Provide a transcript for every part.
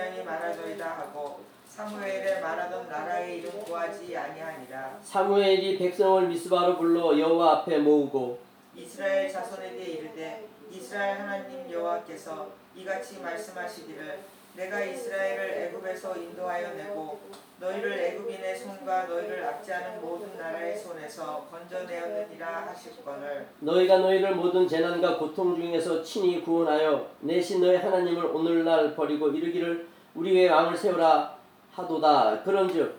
분명히 말하더이다 하고 사무엘에 말하던 나라의 이름 구하지 아니하니라. 사무엘이 백성을 미스바로 불러 여호와 앞에 모으고 이스라엘 자손에게 이르되 이스라엘 하나님 여호와께서 이같이 말씀하시기를 내가 이스라엘을 애굽에서 인도하여 내고 너희를 애굽인의 손과 너희를 압제하는 모든 나라의 손에서 건져내었느니라 하실거늘 너희가 너희를 모든 재난과 고통 중에서 친히 구원하여 내신 너희 하나님을 오늘날 버리고 이르기를 우리 외에 왕을 세우라 하도다. 그런즉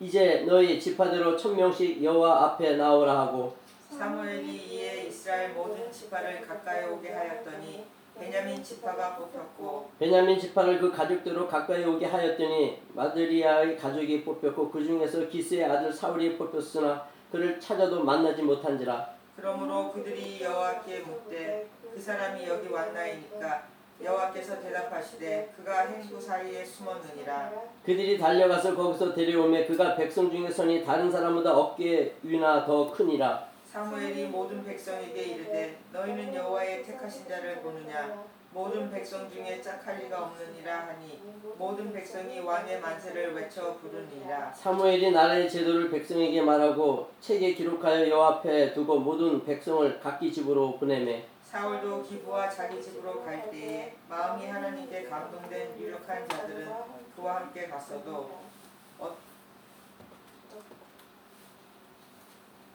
이제 너희 지파대로 천명씩 여호와 앞에 나오라 하고 사무엘이 이에 이스라엘 모든 지파를 가까이 오게 하였더니 베냐민 지파가 뽑혔고 베냐민 지파를 그 가족대로 가까이 오게 하였더니 마드리아의 가족이 뽑혔고 그 중에서 기스의 아들 사울이 뽑혔으나 그를 찾아도 만나지 못한지라. 그러므로 그들이 여호와께 묻되 그 사람이 여기 왔나이니까 여호와께서 대답하시되 그가 행구 사이에 숨었느니라. 그들이 달려가서 거기서 데려오매 그가 백성 중에 선이 다른 사람보다 어깨 위나 더 크니라. 사무엘이 모든 백성에게 이르되 너희는 여호와의 택하신 자를 보느냐? 모든 백성 중에 짝할 리가 없느니라 하니 모든 백성이 왕의 만세를 외쳐 부르니라. 사무엘이 나라의 제도를 백성에게 말하고 책에 기록하여 여호와 앞에 두고 모든 백성을 각기 집으로 보내매 사울도 기부와 자기 집으로 갈 때에 마음이 하나님께 감동된 유력한 자들은 그와 함께 갔어도 어,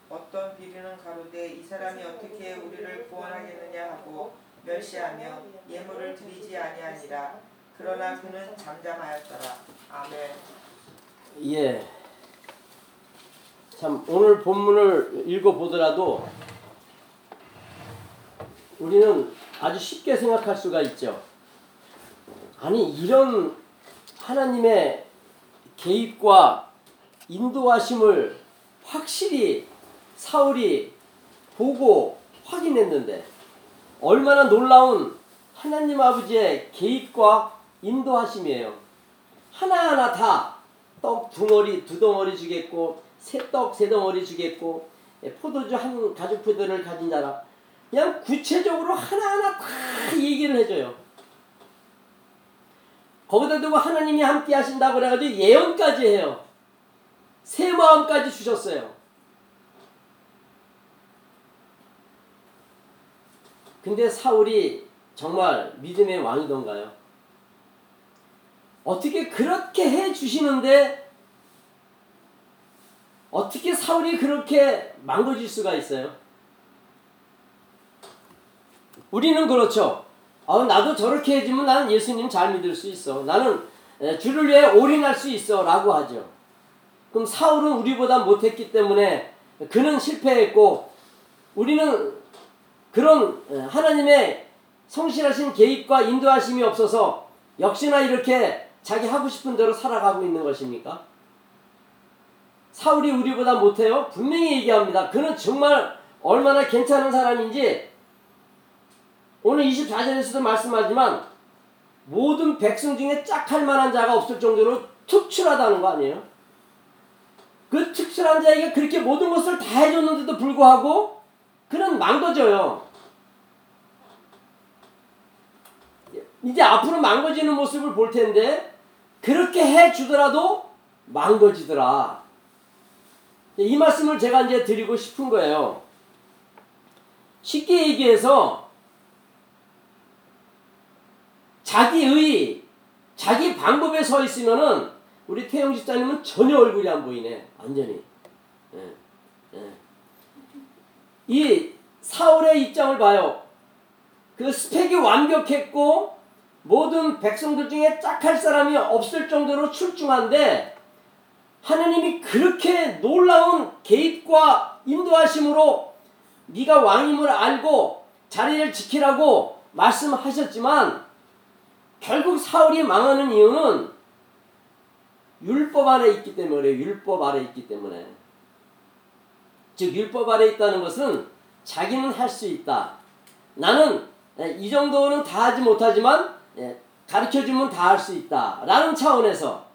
어떤 비류는 가로되 이 사람이 어떻게 우리를 구원하겠느냐 하고 멸시하며 예물을 드리지 아니하니라. 그러나 그는 잠잠하였더라. 아멘. 예. 참 오늘 본문을 읽어 보더라도 우리는 아주 쉽게 생각할 수가 있죠. 아니 이런 하나님의 개입과 인도하심을 확실히 사울이 보고 확인했는데 얼마나 놀라운 하나님 아버지의 개입과 인도하심이에요. 하나하나 다떡두 덩어리 두 덩어리 주겠고 새떡 세 덩어리 주겠고 예, 포도주 한 가죽 포도를 가진 자라 그냥 구체적으로 하나하나 다 얘기를 해줘요. 거기다 두고 하나님이 함께 하신다고 그래가지고 예언까지 해요. 새 마음까지 주셨어요. 근데 사울이 정말 믿음의 왕이던가요? 어떻게 그렇게 해 주시는데 어떻게 사울이 그렇게 망가질 수가 있어요? 우리는 그렇죠. 아, 나도 저렇게 해주면 나는 예수님 잘 믿을 수 있어. 나는 에, 주를 위해 올인할 수 있어. 라고 하죠. 그럼 사울은 우리보다 못했기 때문에 그는 실패했고 우리는 그런 에, 하나님의 성실하신 개입과 인도하심이 없어서 역시나 이렇게 자기 하고 싶은 대로 살아가고 있는 것입니까? 사울이 우리보다 못해요? 분명히 얘기합니다. 그는 정말 얼마나 괜찮은 사람인지 오늘 24절에서도 말씀하지만 모든 백성 중에 짝할 만한 자가 없을 정도로 특출하다는 거 아니에요? 그 특출한 자에게 그렇게 모든 것을 다 해줬는데도 불구하고 그는 망가져요. 이제 앞으로 망가지는 모습을 볼 텐데 그렇게 해 주더라도 망가지더라. 이 말씀을 제가 이제 드리고 싶은 거예요. 쉽게 얘기해서 자기의 자기 방법에 서 있으면은 우리 태영 집사님은 전혀 얼굴이 안 보이네. 완전히. 예, 예. 이 사울의 입장을 봐요. 그 스펙이 완벽했고 모든 백성들 중에 짝할 사람이 없을 정도로 출중한데 하나님이 그렇게 놀라운 개입과 인도하심으로 네가 왕임을 알고 자리를 지키라고 말씀하셨지만 결국 사울이 망하는 이유는 율법 아래 있기 때문에. 율법 아래 있기 때문에 즉 율법 아래 있다는 것은 자기는 할 수 있다. 나는 이 정도는 다 하지 못하지만 가르쳐 주면 다 할 수 있다. 라는 차원에서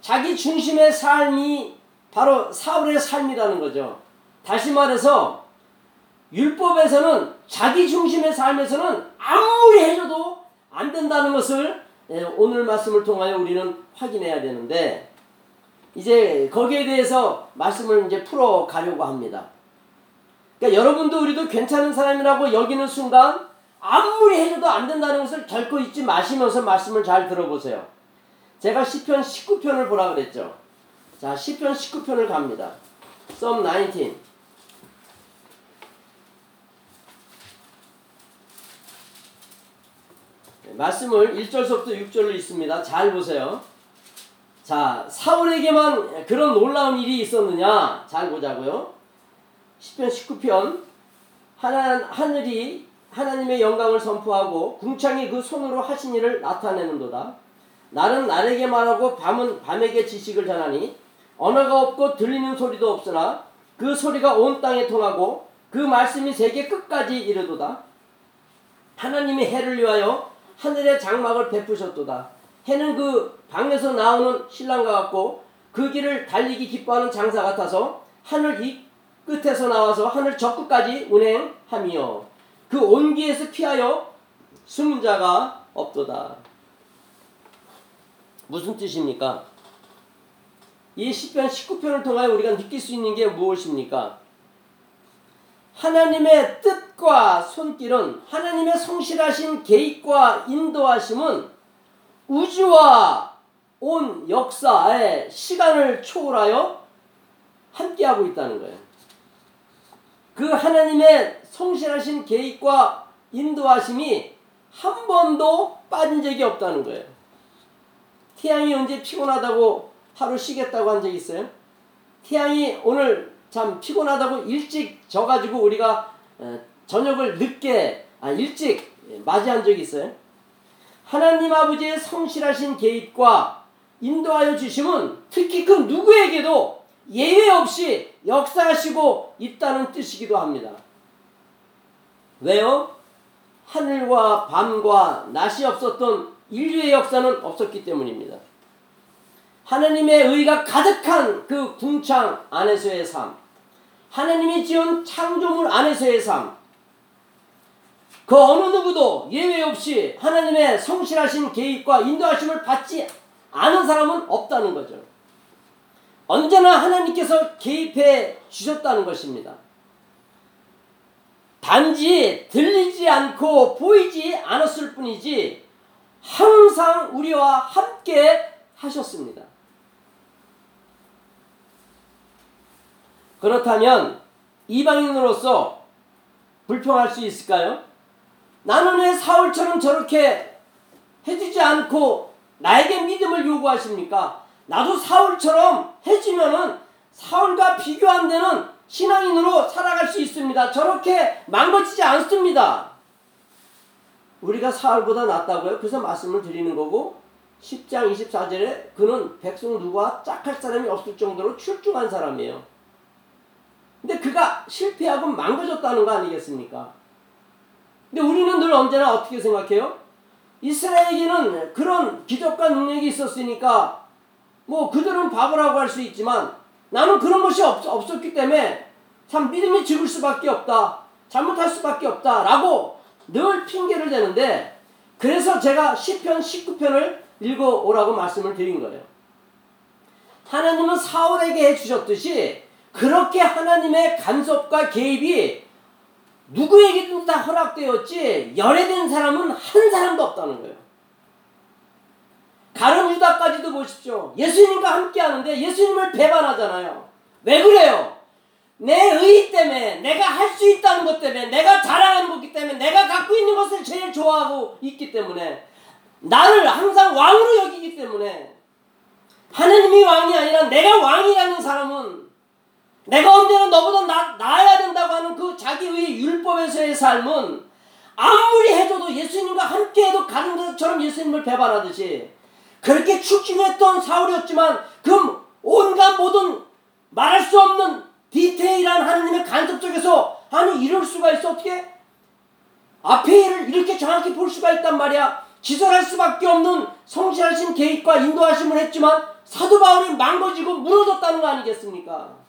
자기 중심의 삶이 바로 사울의 삶이라는 거죠. 다시 말해서 율법에서는 자기 중심의 삶에서는 아무리 해줘도 안 된다는 것을 예, 오늘 말씀을 통하여 우리는 확인해야 되는데 이제 거기에 대해서 말씀을 이제 풀어 가려고 합니다. 그러니까 여러분도 우리도 괜찮은 사람이라고 여기는 순간 아무리 해줘도 안 된다는 것을 결코 잊지 마시면서 말씀을 잘 들어보세요. 제가 시편 19편을 보라 그랬죠. 자, 시편 19편을 갑니다. Psalm 19. 말씀을 1절서부터 6절로 있습니다. 잘 보세요. 자, 사울에게만 그런 놀라운 일이 있었느냐? 잘 보자고요. 10편 19편 하나, 하늘이 하나님의 영광을 선포하고 궁창이 그 손으로 하신 일을 나타내는도다. 날은 날에게 말하고 밤은 밤에게 지식을 전하니 언어가 없고 들리는 소리도 없으나 그 소리가 온 땅에 통하고 그 말씀이 세계 끝까지 이르도다. 하나님이 해를 위하여 하늘의 장막을 베푸셨도다. 해는 그 방에서 나오는 신랑과 같고 그 길을 달리기 기뻐하는 장사 같아서 하늘 이 끝에서 나와서 하늘 저 끝까지 운행하며 그 온기에서 피하여 숨은 자가 없도다. 무슨 뜻입니까? 이 10편 19편을 통하여 우리가 느낄 수 있는 게 무엇입니까? 하나님의 뜻과 손길은 하나님의 성실하신 계획과 인도하심은 우주와 온 역사의 시간을 초월하여 함께하고 있다는 거예요. 그 하나님의 성실하신 계획과 인도하심이 한 번도 빠진 적이 없다는 거예요. 태양이 언제 피곤하다고 하루 쉬겠다고 한 적 있어요? 태양이 오늘 참 피곤하다고 일찍 져가지고 우리가 어, 저녁을 늦게 아 일찍 맞이한 적이 있어요? 하나님 아버지의 성실하신 개입과 인도하여 주심은 특히 그 누구에게도 예외 없이 역사하시고 있다는 뜻이기도 합니다. 왜요? 하늘과 밤과 낮이 없었던 인류의 역사는 없었기 때문입니다. 하나님의 의가 가득한 그 궁창 안에서의 삶, 하나님이 지은 창조물 안에서의 삶, 그 어느 누구도 예외 없이 하나님의 성실하신 개입과 인도하심을 받지 않은 사람은 없다는 거죠. 언제나 하나님께서 개입해 주셨다는 것입니다. 단지 들리지 않고 보이지 않았을 뿐이지 항상 우리와 함께 하셨습니다. 그렇다면 이방인으로서 불평할 수 있을까요? 나는 왜 사울처럼 저렇게 해주지 않고 나에게 믿음을 요구하십니까? 나도 사울처럼 해주면은 사울과 비교 안 되는 신앙인으로 살아갈 수 있습니다. 저렇게 망가지지 않습니다. 우리가 사울보다 낫다고요? 그래서 말씀을 드리는 거고 10장 24절에 그는 백성 누구와 짝할 사람이 없을 정도로 출중한 사람이에요. 근데 그가 실패하고 망가졌다는 거 아니겠습니까? 근데 우리는 늘 언제나 어떻게 생각해요? 이스라엘에게는 그런 기적과 능력이 있었으니까 뭐 그들은 바보라고 할 수 있지만 나는 그런 것이 없, 없었기 때문에 참 믿음이 죽을 수밖에 없다. 잘못할 수밖에 없다 라고 늘 핑계를 대는데 그래서 제가 10편 19편을 읽어오라고 말씀을 드린 거예요. 하나님은 사울에게 해주셨듯이 그렇게 하나님의 간섭과 개입이 누구에게든 다 허락되었지 열애된 사람은 한 사람도 없다는 거예요. 가룟 유다까지도 보십시오. 예수님과 함께 하는데 예수님을 배반하잖아요. 왜 그래요? 내의 때문에 내가 할 수 있다는 것 때문에 내가 자랑하는 거기 때문에 내가 갖고 있는 것을 제일 좋아하고 있기 때문에 나를 항상 왕으로 여기기 때문에 하느님이 왕이 아니라 내가 왕이라는 사람은 내가 언제나 너보다 나, 나아야 된다고 하는 그 자기의 율법에서의 삶은 아무리 해줘도 예수님과 함께해도 가는 것처럼 예수님을 배반하듯이 그렇게 출중했던 사울이었지만 그 온갖 모든 말할 수 없는 디테일한 하느님의 간섭 속에서 아니 이럴 수가 있어? 어떻게? 앞에 일을 이렇게 정확히 볼 수가 있단 말이야. 기절할 수밖에 없는 성실하신 계획과 인도하심을 했지만 사도 바울이 망가지고 무너졌다는 거 아니겠습니까?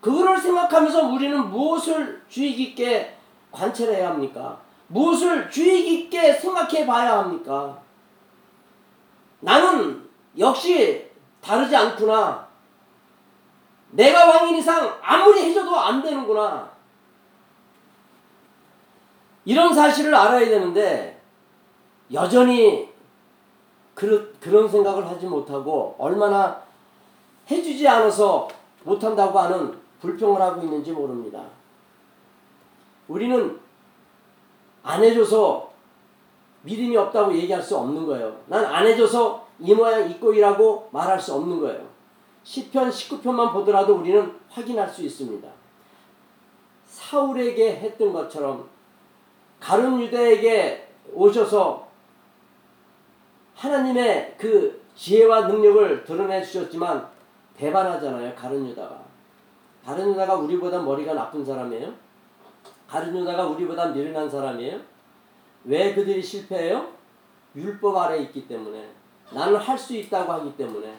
그거를 생각하면서 우리는 무엇을 주의 깊게 관찰해야 합니까? 무엇을 주의 깊게 생각해 봐야 합니까? 나는 역시 다르지 않구나. 내가 왕인 이상 아무리 해줘도 안 되는구나. 이런 사실을 알아야 되는데 여전히 그, 그런 생각을 하지 못하고 얼마나 해주지 않아서 못한다고 하는 불평을 하고 있는지 모릅니다. 우리는 안 해줘서 믿음이 없다고 얘기할 수 없는 거예요. 난 안 해줘서 이 모양 이 꼴이라고 말할 수 없는 거예요. 10편 19편만 보더라도 우리는 확인할 수 있습니다. 사울에게 했던 것처럼 가룟 유대에게 오셔서 하나님의 그 지혜와 능력을 드러내 주셨지만 배반하잖아요. 가룟 유다가. 가룟 유다가 우리보다 머리가 나쁜 사람이에요? 가룟 유다가 우리보다 미련한 사람이에요? 왜 그들이 실패해요? 율법 아래 있기 때문에 나는 할 수 있다고 하기 때문에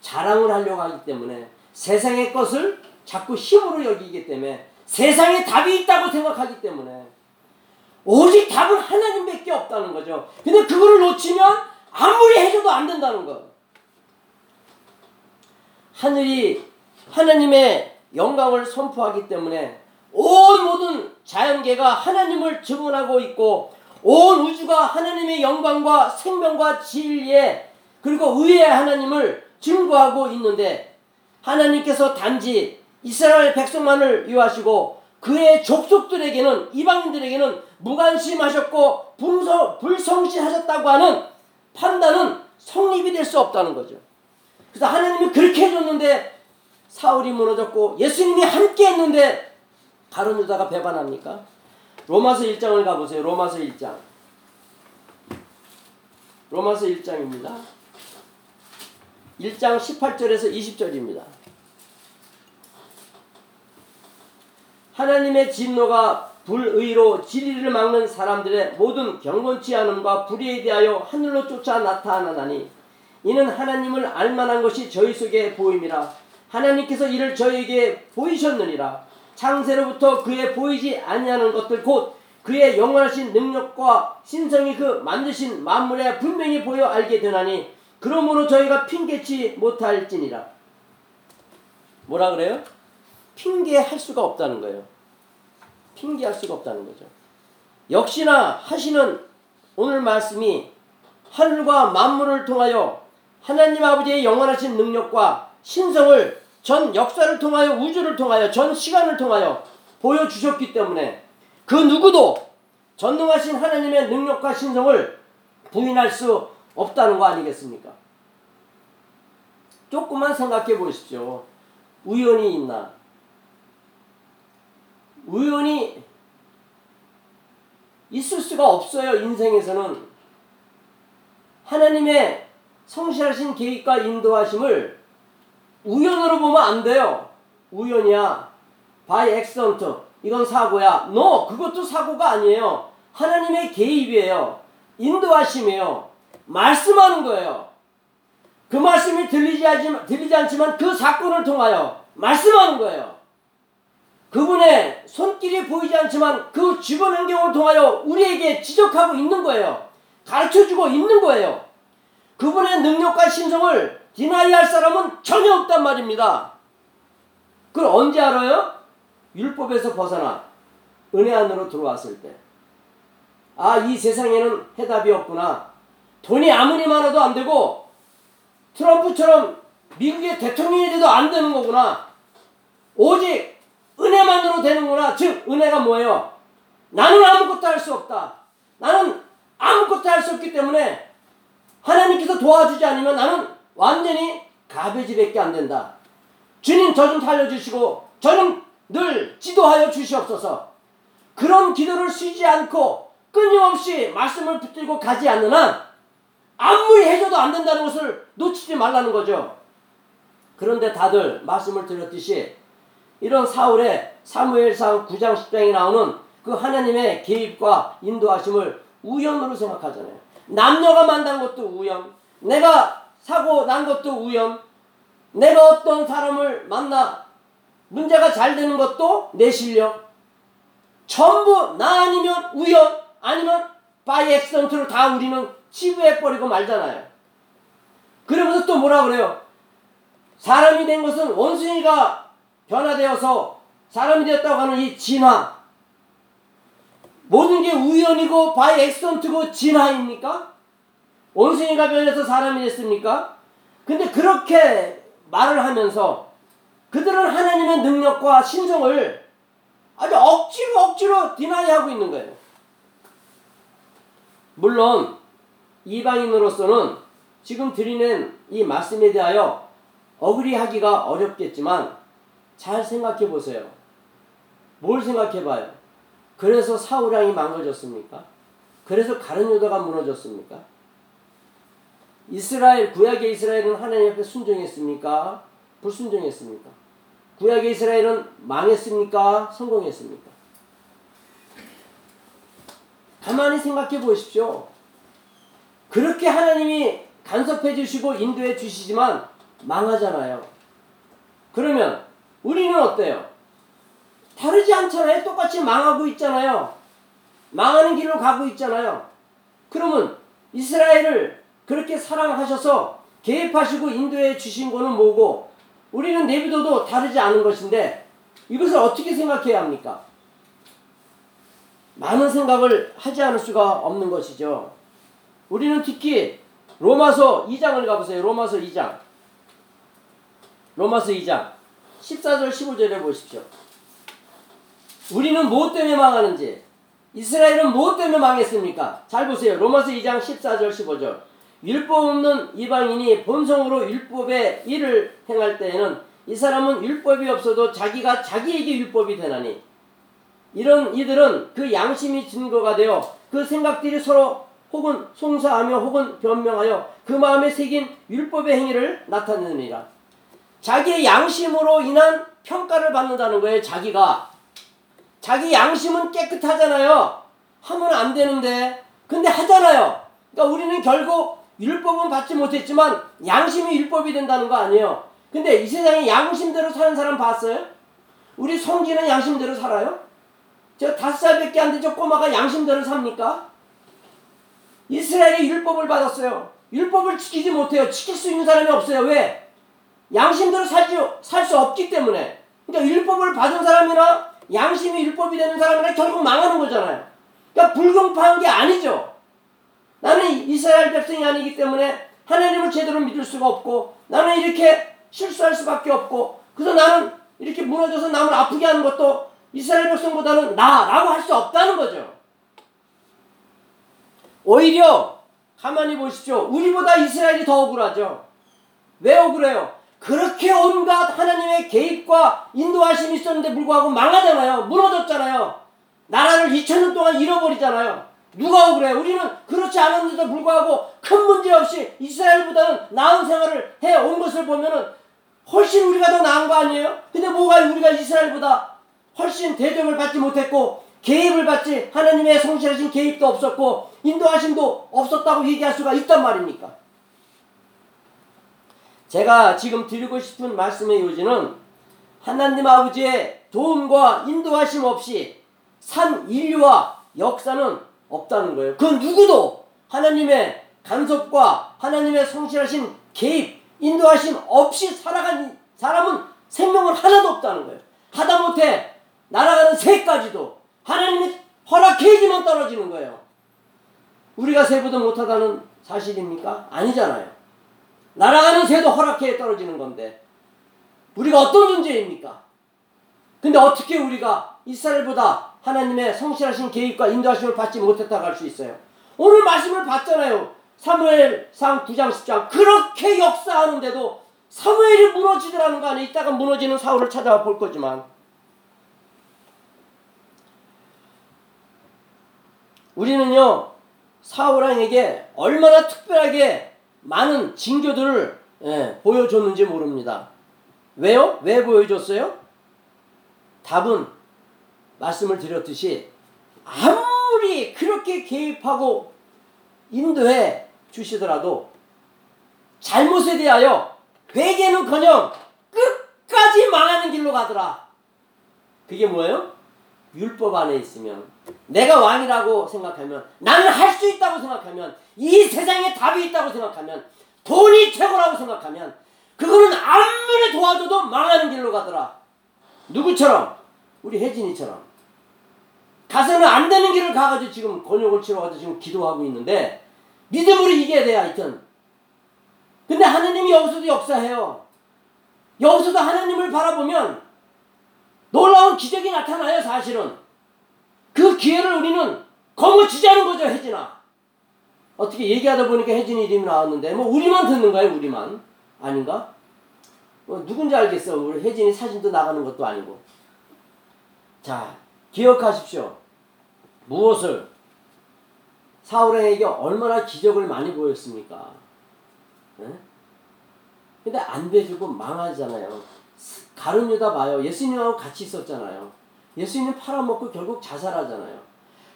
자랑을 하려고 하기 때문에 세상의 것을 자꾸 힘으로 여기기 때문에 세상에 답이 있다고 생각하기 때문에 오직 답은 하나님밖에 없다는 거죠. 근데 그거를 놓치면 아무리 해줘도 안 된다는 거. 하늘이 하나님의 영광을 선포하기 때문에 온 모든 자연계가 하나님을 증언하고 있고 온 우주가 하나님의 영광과 생명과 진리에 그리고 의의 하나님을 증거하고 있는데 하나님께서 단지 이스라엘 백성만을 위하시고 그의 족속들에게는 이방인들에게는 무관심하셨고 불성, 불성실하셨다고 하는 판단은 성립이 될 수 없다는 거죠. 그래서 하나님이 그렇게 해줬는데 사울이 무너졌고 예수님이 함께 했는데 가론 유다가 배반합니까? 로마서 1장을 가보세요. 로마서 1장. 로마서 1장입니다. 1장 18절에서 20절입니다. 하나님의 진노가 불의로 진리를 막는 사람들의 모든 경건치 않음과 불의에 대하여 하늘로 쫓아 나타나나니 이는 하나님을 알만한 것이 저희 속에 보임이라 하나님께서 이를 저에게 보이셨느니라 창세로부터 그의 보이지 아니하는 것들 곧 그의 영원하신 능력과 신성이 그 만드신 만물에 분명히 보여 알게 되나니 그러므로 저희가 핑계치 못할지니라 뭐라 그래요? 핑계할 수가 없다는 거예요. 핑계할 수가 없다는 거죠. 역시나 하시는 오늘 말씀이 하늘과 만물을 통하여 하나님 아버지의 영원하신 능력과 신성을 전 역사를 통하여 우주를 통하여 전 시간을 통하여 보여주셨기 때문에 그 누구도 전능하신 하나님의 능력과 신성을 부인할 수 없다는 거 아니겠습니까? 조금만 생각해 보십시오. 우연이 있나? 우연이 있을 수가 없어요. 인생에서는 하나님의 성실하신 개입과 인도하심을 우연으로 보면 안 돼요. 우연이야. By accident. 이건 사고야. no, 그것도 사고가 아니에요. 하나님의 개입이에요. 인도하심이에요. 말씀하는 거예요. 그 말씀이 들리지, 않지만, 들리지 않지만 그 사건을 통하여 말씀하는 거예요. 그분의 손길이 보이지 않지만 그 주변 환경을 통하여 우리에게 지적하고 있는 거예요. 가르쳐 주고 있는 거예요. 그분의 능력과 신성을 디나이할 사람은 전혀 없단 말입니다. 그걸 언제 알아요? 율법에서 벗어나 은혜 안으로 들어왔을 때. 아, 이 세상에는 해답이 없구나. 돈이 아무리 많아도 안 되고 트럼프처럼 미국의 대통령이 돼도 안 되는 거구나. 오직 은혜만으로 되는구나. 즉, 은혜가 뭐예요? 나는 아무것도 할 수 없다. 나는 아무것도 할 수 없기 때문에 하나님께서 도와주지 않으면 나는 완전히 가베지밖에 안 된다. 주님 저 좀 살려주시고 저는 늘 지도하여 주시옵소서. 그런 기도를 쉬지 않고 끊임없이 말씀을 붙들고 가지 않는 한 아무리 해줘도 안 된다는 것을 놓치지 말라는 거죠. 그런데 다들 말씀을 드렸듯이 이런 사울의 사무엘상 9장 10장에 나오는 그 하나님의 개입과 인도하심을 우연으로 생각하잖아요. 남녀가 만난 것도 우연, 내가 사고 난 것도 우연, 내가 어떤 사람을 만나 문제가 잘 되는 것도 내 실력. 전부 나 아니면 우연, 아니면 By accident로 다 우리는 치부해버리고 말잖아요. 그러면서 또 뭐라 그래요? 사람이 된 것은 원숭이가 변화되어서 사람이 되었다고 하는 이 진화. 모든 게 우연이고 by accident고 진화입니까? 원숭이가 변해서 사람이 됐습니까? 근데 그렇게 말을 하면서 그들은 하나님의 능력과 신성을 아주 억지로 억지로 디나이하고 있는 거예요. 물론 이방인으로서는 지금 드리는 이 말씀에 대하여 어그리하기가 어렵겠지만 잘 생각해 보세요. 뭘 생각해 봐요? 그래서 사우랑이 망가졌습니까? 그래서 가른 유다가 무너졌습니까? 이스라엘 구약의 이스라엘은 하나님 앞에 순종했습니까? 불순종했습니까? 구약의 이스라엘은 망했습니까? 성공했습니까? 가만히 생각해 보십시오. 그렇게 하나님이 간섭해 주시고 인도해 주시지만 망하잖아요. 그러면 우리는 어때요? 다르지 않잖아요. 똑같이 망하고 있잖아요. 망하는 길로 가고 있잖아요. 그러면 이스라엘을 그렇게 사랑하셔서 개입하시고 인도해 주신 거는 뭐고 우리는 내비둬도 다르지 않은 것인데 이것을 어떻게 생각해야 합니까? 많은 생각을 하지 않을 수가 없는 것이죠. 우리는 특히 로마서 2장을 가보세요. 로마서 2장. 로마서 2장. 14절 15절에 보십시오. 우리는 무엇 때문에 망하는지 이스라엘은 무엇 때문에 망했습니까? 잘 보세요. 로마서 2장 14절 15절. 율법 없는 이방인이 본성으로 율법의 일을 행할 때에는 이 사람은 율법이 없어도 자기가 자기에게 율법이 되나니 이런 이들은 그 양심이 증거가 되어 그 생각들이 서로 혹은 송사하며 혹은 변명하여 그 마음에 새긴 율법의 행위를 나타내느니라. 자기의 양심으로 인한 평가를 받는다는 거예요. 자기가 자기 양심은 깨끗하잖아요. 하면 안 되는데 근데 하잖아요. 그러니까 우리는 결국 율법은 받지 못했지만 양심이 율법이 된다는 거 아니에요. 근데 이 세상에 양심대로 사는 사람 봤어요? 우리 성지는 양심대로 살아요? 저 다섯 살밖에 안 된 저 꼬마가 양심대로 삽니까? 이스라엘이 율법을 받았어요. 율법을 지키지 못해요. 지킬 수 있는 사람이 없어요. 왜? 양심대로 살지 살 수 없기 때문에. 그러니까 율법을 받은 사람이나 양심이 율법이 되는 사람이나 결국 망하는 거잖아요. 그러니까 불공평한 게 아니죠. 나는 이스라엘 백성이 아니기 때문에 하나님을 제대로 믿을 수가 없고 나는 이렇게 실수할 수밖에 없고 그래서 나는 이렇게 무너져서 남을 아프게 하는 것도 이스라엘 백성보다는 나라고 할 수 없다는 거죠. 오히려 가만히 보십시오. 우리보다 이스라엘이 더 억울하죠. 왜 억울해요? 그렇게 온갖 하나님의 개입과 인도하심이 있었는데 불구하고 망하잖아요. 무너졌잖아요. 나라를 2000년 동안 잃어버리잖아요. 누가 억울해? 우리는 그렇지 않았는데도 불구하고 큰 문제 없이 이스라엘보다는 나은 생활을 해 온 것을 보면은 훨씬 우리가 더 나은 거 아니에요? 근데 뭐가 우리가 이스라엘보다 훨씬 대접을 받지 못했고 개입을 받지 하나님의 성실하신 개입도 없었고 인도하심도 없었다고 얘기할 수가 있단 말입니까? 제가 지금 드리고 싶은 말씀의 요지는 하나님 아버지의 도움과 인도하심 없이 산 인류와 역사는 없다는 거예요. 그 누구도 하나님의 간섭과 하나님의 성실하신 개입, 인도하심 없이 살아간 사람은 생명은 하나도 없다는 거예요. 하다못해 날아가는 새까지도 하나님이 허락해야지만 떨어지는 거예요. 우리가 새보다 못하다는 사실입니까? 아니잖아요. 날아가는 새도 허락해 떨어지는 건데 우리가 어떤 존재입니까? 근데 어떻게 우리가 이스라엘보다 하나님의 성실하신 개입과 인도하심을 받지 못했다고 할 수 있어요? 오늘 말씀을 봤잖아요. 사무엘상 9장 10장 그렇게 역사하는데도 사무엘이 무너지더라는 거 아니에요. 이따가 무너지는 사울을 찾아와 볼 거지만 우리는요 사울왕에게 얼마나 특별하게 많은 징조들을 예, 보여줬는지 모릅니다. 왜요? 왜 보여줬어요? 답은 말씀을 드렸듯이 아무리 그렇게 개입하고 인도해 주시더라도 잘못에 대하여 회개는커녕 끝까지 망하는 길로 가더라. 그게 뭐예요? 율법 안에 있으면 내가 왕이라고 생각하면 나는 할 수 있다고 생각하면 이 세상에 답이 있다고 생각하면 돈이 최고라고 생각하면 그거는 아무리 도와줘도 망하는 길로 가더라. 누구처럼? 우리 혜진이처럼. 가서는 안 되는 길을 가가지고 지금 곤욕을 치러가지고 지금 기도하고 있는데 믿음으로 이겨야 돼 하여튼. 근데 하나님이 여기서도 역사해요. 여기서도 하나님을 바라보면 놀라운 기적이 나타나요 사실은. 그 기회를 우리는 거머쥐자는 거죠 혜진아. 어떻게 얘기하다 보니까 혜진이 이름이 나왔는데 뭐 우리만 듣는 거예요 우리만 아닌가? 뭐 누군지 알겠어 우리 혜진이 사진도 나가는 것도 아니고 자 기억하십시오. 무엇을? 사울에게 얼마나 기적을 많이 보였습니까? 예? 근데 안 돼주고 망하잖아요. 가룟 유다 봐요. 예수님하고 같이 있었잖아요. 예수님 팔아먹고 결국 자살하잖아요.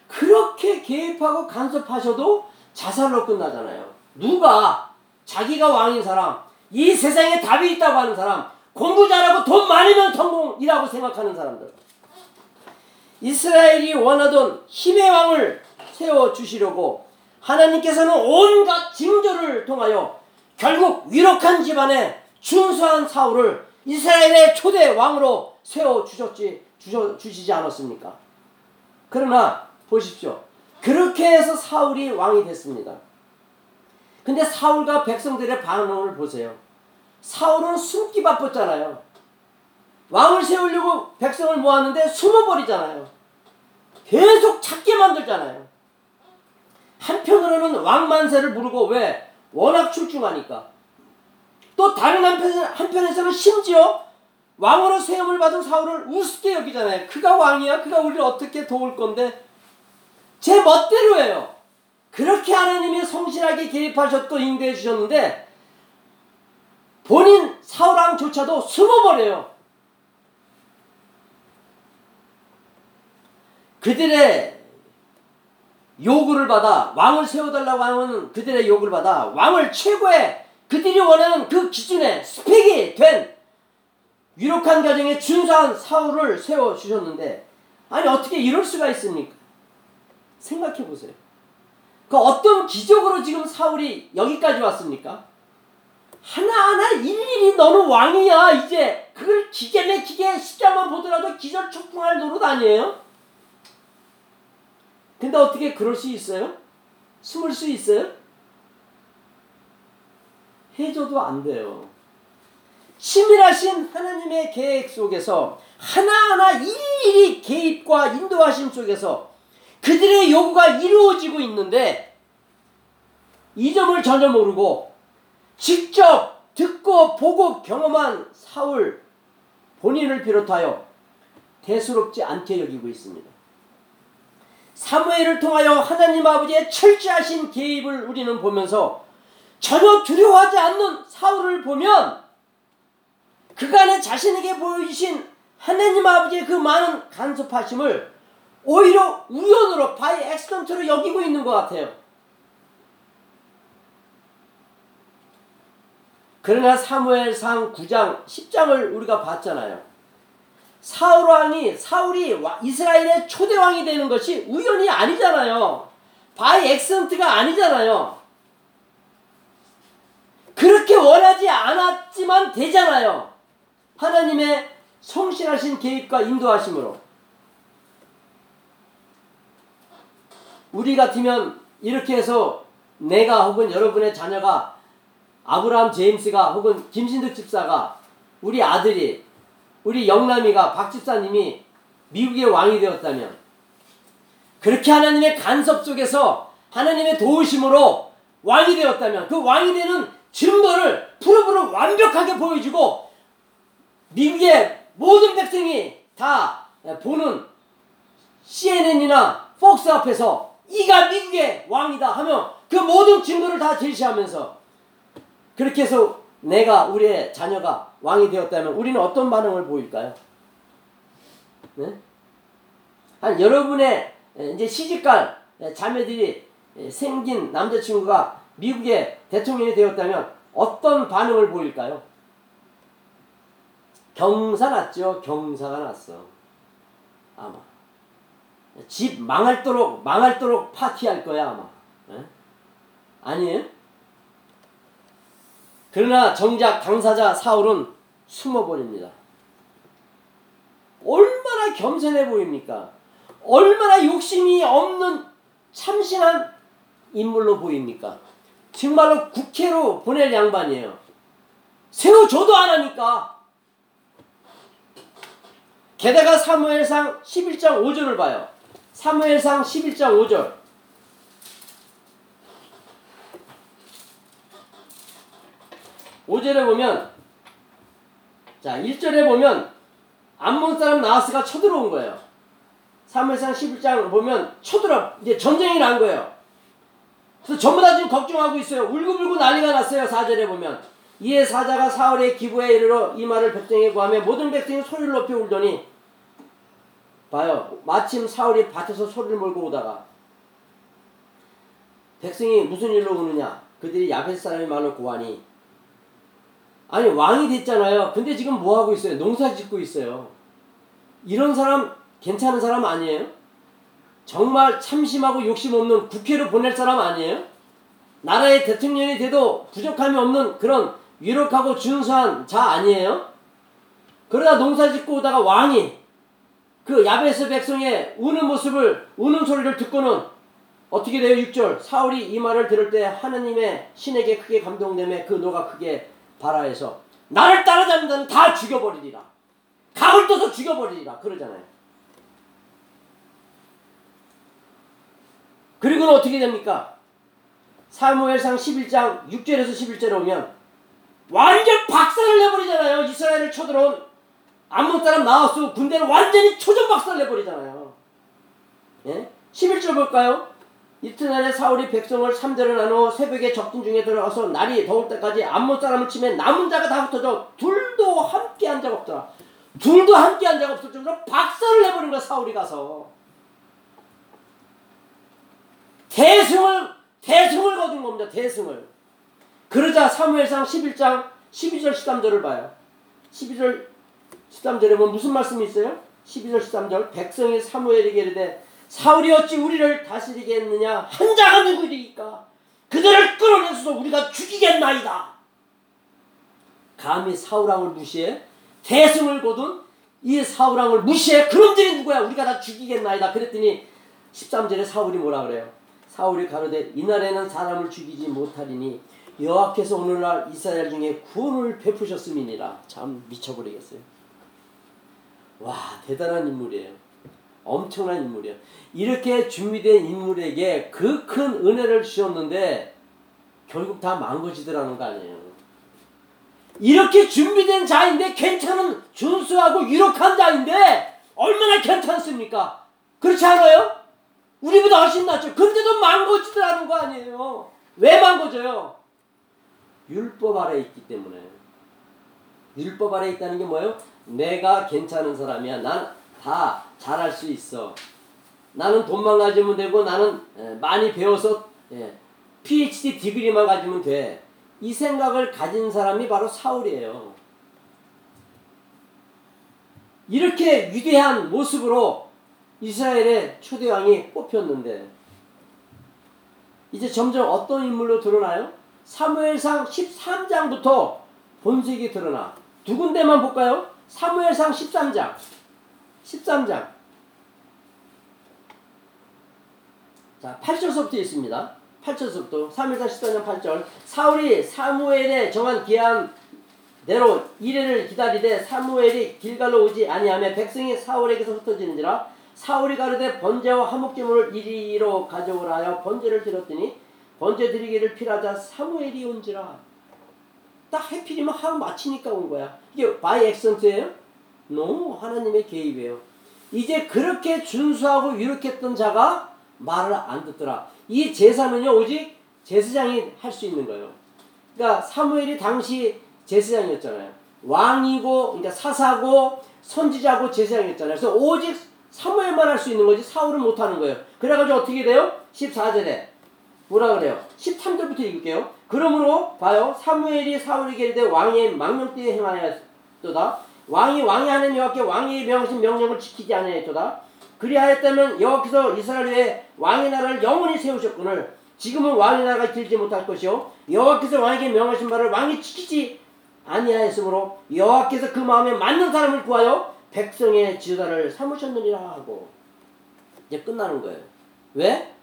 그렇게 개입하고 간섭하셔도 자살로 끝나잖아요. 누가? 자기가 왕인 사람, 이 세상에 답이 있다고 하는 사람, 공부 잘하고 돈 많으면 성공이라고 생각하는 사람들. 이스라엘이 원하던 힘의 왕을 세워 주시려고 하나님께서는 온갖 징조를 통하여 결국 위력한 집안에 준수한 사울을 이스라엘의 초대 왕으로 세워 주셨지 주셔, 주시지 않았습니까? 그러나 보십시오. 그렇게 해서 사울이 왕이 됐습니다. 근데 사울과 백성들의 반응을 보세요. 사울은 숨기 바빴잖아요. 왕을 세우려고 백성을 모았는데 숨어버리잖아요. 계속 찾게 만들잖아요. 한편으로는 왕만세를 부르고 왜? 워낙 출중하니까. 또 다른 한편, 한편에서는 심지어 왕으로 세움을 받은 사울을 우습게 여기잖아요. 그가 왕이야? 그가 우리를 어떻게 도울 건데? 제 멋대로 예요. 그렇게 하나님이 성실하게 개입하셨고 인도해 주셨는데 본인 사울왕조차도 숨어버려요. 그들의 요구를 받아 왕을 세워달라고 하는 그들의 요구를 받아 왕을 최고의 그들이 원하는 그 기준에 스펙이 된 유력한 가정에 준수한 사울을 세워 주셨는데 아니 어떻게 이럴 수가 있습니까? 생각해 보세요. 그 어떤 기적으로 지금 사울이 여기까지 왔습니까? 하나하나 일일이 너는 왕이야 이제 그걸 기계 내기계 십자만 보더라도 기절 촉풍할 노릇 아니에요? 근데 어떻게 그럴 수 있어요? 숨을 수 있어요? 해줘도 안 돼요. 치밀하신 하나님의 계획 속에서 하나하나 일일이 개입과 인도하심 속에서 그들의 요구가 이루어지고 있는데 이 점을 전혀 모르고 직접 듣고 보고 경험한 사울 본인을 비롯하여 대수롭지 않게 여기고 있습니다. 사무엘을 통하여 하나님 아버지의 철저하신 개입을 우리는 보면서 전혀 두려워하지 않는 사울을 보면 그간에 자신에게 보여주신 하나님 아버지의 그 많은 간섭하심을 오히려 우연으로 by accident로 여기고 있는 것 같아요. 그러나 사무엘상 9장 10장을 우리가 봤잖아요. 사울 왕이 사울이 이스라엘의 초대 왕이 되는 것이 우연이 아니잖아요. by accident가 아니잖아요. 그렇게 원하지 않았지만 되잖아요. 하나님의 성실하신 계획과 인도하심으로. 우리 같으면 이렇게 해서 내가 혹은 여러분의 자녀가 아브라함 제임스가 혹은 김신득 집사가 우리 아들이 우리 영남이가 박 집사님이 미국의 왕이 되었다면 그렇게 하나님의 간섭 속에서 하나님의 도우심으로 왕이 되었다면 그 왕이 되는 증거를 프로브로 완벽하게 보여주고 미국의 모든 백성이 다 보는 CNN이나 폭스 앞에서 이가 미국의 왕이다 하며 그 모든 증거를 다 제시하면서 그렇게 해서 내가 우리의 자녀가 왕이 되었다면 우리는 어떤 반응을 보일까요? 네? 한 여러분의 이제 시집갈 자매들이 생긴 남자친구가 미국의 대통령이 되었다면 어떤 반응을 보일까요? 경사 났죠. 경사가 났어. 아마. 집 망할도록 망할도록 파티할 거야 아마. 에? 아니에요? 그러나 정작 당사자 사울은 숨어버립니다. 얼마나 겸손해 보입니까? 얼마나 욕심이 없는 참신한 인물로 보입니까? 정말로 국회로 보낼 양반이에요. 세워줘도 안 하니까. 게다가 사무엘상 11장 5절을 봐요. 사무엘상 11장 5절. 오절에 보면 자, 1절에 보면 암몬 사람 나하스가 쳐들어온 거예요. 사무엘상 11장 보면 쳐들어 이제 전쟁이 난 거예요. 그래서 전부 다 지금 걱정하고 있어요. 울고불고 난리가 났어요. 4절에 보면 이에 사자가 사울의 기부에 이르러 이 말을 백성에게 구하며 모든 백성이 소리를 높이 울더니 봐요. 마침 사울이 밭에서 소리를 몰고 오다가 백성이 무슨 일로 우느냐? 그들이 야벳 사람이 말로 고하니 아니 왕이 됐잖아요. 근데 지금 뭐 하고 있어요? 농사 짓고 있어요. 이런 사람 괜찮은 사람 아니에요? 정말 참심하고 욕심 없는 국회로 보낼 사람 아니에요? 나라의 대통령이 돼도 부족함이 없는 그런 유력하고 준수한 자 아니에요? 그러다 농사 짓고 오다가 왕이 그 야베스 백성의 우는 모습을 우는 소리를 듣고는 어떻게 돼요? 6절 사울이 이 말을 들을 때 하느님의 신에게 크게 감동되며 그 노가 크게 발하해서 나를 따라다니는 다 죽여버리리라 각을 떠서 죽여버리리라 그러잖아요 그리고는 어떻게 됩니까? 사무엘상 11장 6절에서 11절에 오면 완전 박살을 내버리잖아요 이스라엘을 쳐들어온 아무 사람 나와서 군대를 완전히 초전 박살 내버리잖아요 예? 11절 볼까요? 이튿날에 사울이 백성을 3대로 나누어 새벽에 적진 중에 들어가서 날이 더울 때까지 암몬 사람을 치면 남은 자가 다 흩어져 둘도 함께 한 자가 없더라. 둘도 함께 한 자가 없을 정도로 박살을 내버린 거야 사울이 가서. 대승을 대승을 거둔 겁니다. 대승을. 그러자 사무엘상 11장 12절 13절을 봐요. 12절 13절에 보면 무슨 말씀이 있어요? 12절 13절 백성이 사무엘에게 이르되 사울이 어찌 우리를 다스리겠느냐? 한 자가 누구리까? 그들을 끌어내서 우리가 죽이겠나이다. 감히 사울왕을 무시해? 대승을 거둔 이 사울왕을 무시해? 그놈들이 누구야? 우리가 다 죽이겠나이다. 그랬더니 13절에 사울이 뭐라 그래요? 사울이 가로되 이날에는 사람을 죽이지 못하리니 여호와께서 오늘날 이스라엘 중에 구원을 베푸셨음이니라. 참 미쳐버리겠어요. 와 대단한 인물이에요 엄청난 인물이에요. 이렇게 준비된 인물에게 그 큰 은혜를 주셨는데 결국 다 망가지더라는 거 아니에요. 이렇게 준비된 자인데 괜찮은 준수하고 유력한 자인데 얼마나 괜찮습니까? 그렇지 않아요? 우리보다 훨씬 낫죠. 근데도 망가지더라는 거 아니에요. 왜 망가져요? 율법 아래 있기 때문에. 율법 아래 있다는 게 뭐예요? 내가 괜찮은 사람이야. 난 다 잘할 수 있어. 나는 돈만 가지면 되고 나는 에, 많이 배워서 예, PhD 디그리만 가지면 돼. 이 생각을 가진 사람이 바로 사울이에요. 이렇게 위대한 모습으로 이스라엘의 초대왕이 뽑혔는데 이제 점점 어떤 인물로 드러나요? 사무엘상 13장부터 본색이 드러나. 두 군데만 볼까요? 사무엘상 13장. 13장. 자, 8절서부터 있습니다. 8절서부터 3일상 14장 8절. 사울이 사무엘의 정한 기한 대로 이래를 기다리되 사무엘이 길갈로 오지 아니하며 백성이 사울에게서 흩어지는지라 사울이 가로되 번제와 화목제물을 이리로 가져오라 하여 번제를 드렸더니 번제 드리기를 필하자 사무엘이 온지라 딱 해필이면 하루 마치니까 온 거야 이게 by accident예요? No 하나님의 개입이에요 이제 그렇게 준수하고 유력했던 자가 말을 안 듣더라 이 제사는요 오직 제사장이 할 수 있는 거예요 그러니까 사무엘이 당시 제사장이었잖아요. 왕이고 그러니까 사사고 선지자고 제사장이었잖아요. 그래서 오직 사무엘만 할 수 있는 거지 사울은 못 하는 거예요. 그래가지고 어떻게 돼요? 14절에 뭐라 그래요? 13절부터 읽을게요. 그러므로 봐요. 사무엘이 사울에게 이르되 왕의 망령되이 행하였도다. 왕이 왕이 하는 여호와께 왕이 명하신 명령을 지키지 아니하였도다. 그리하였다면 여호와께서 이스라엘 위에 왕의 나라를 영원히 세우셨거늘 지금은 왕의 나라가 길지 못할 것이요 여호와께서 왕에게 명하신 바를 왕이 지키지 아니하였으므로 여호와께서 그 마음에 맞는 사람을 구하여 백성의 지도자를 삼으셨느니라 하고 이제 끝나는 거예요. 왜?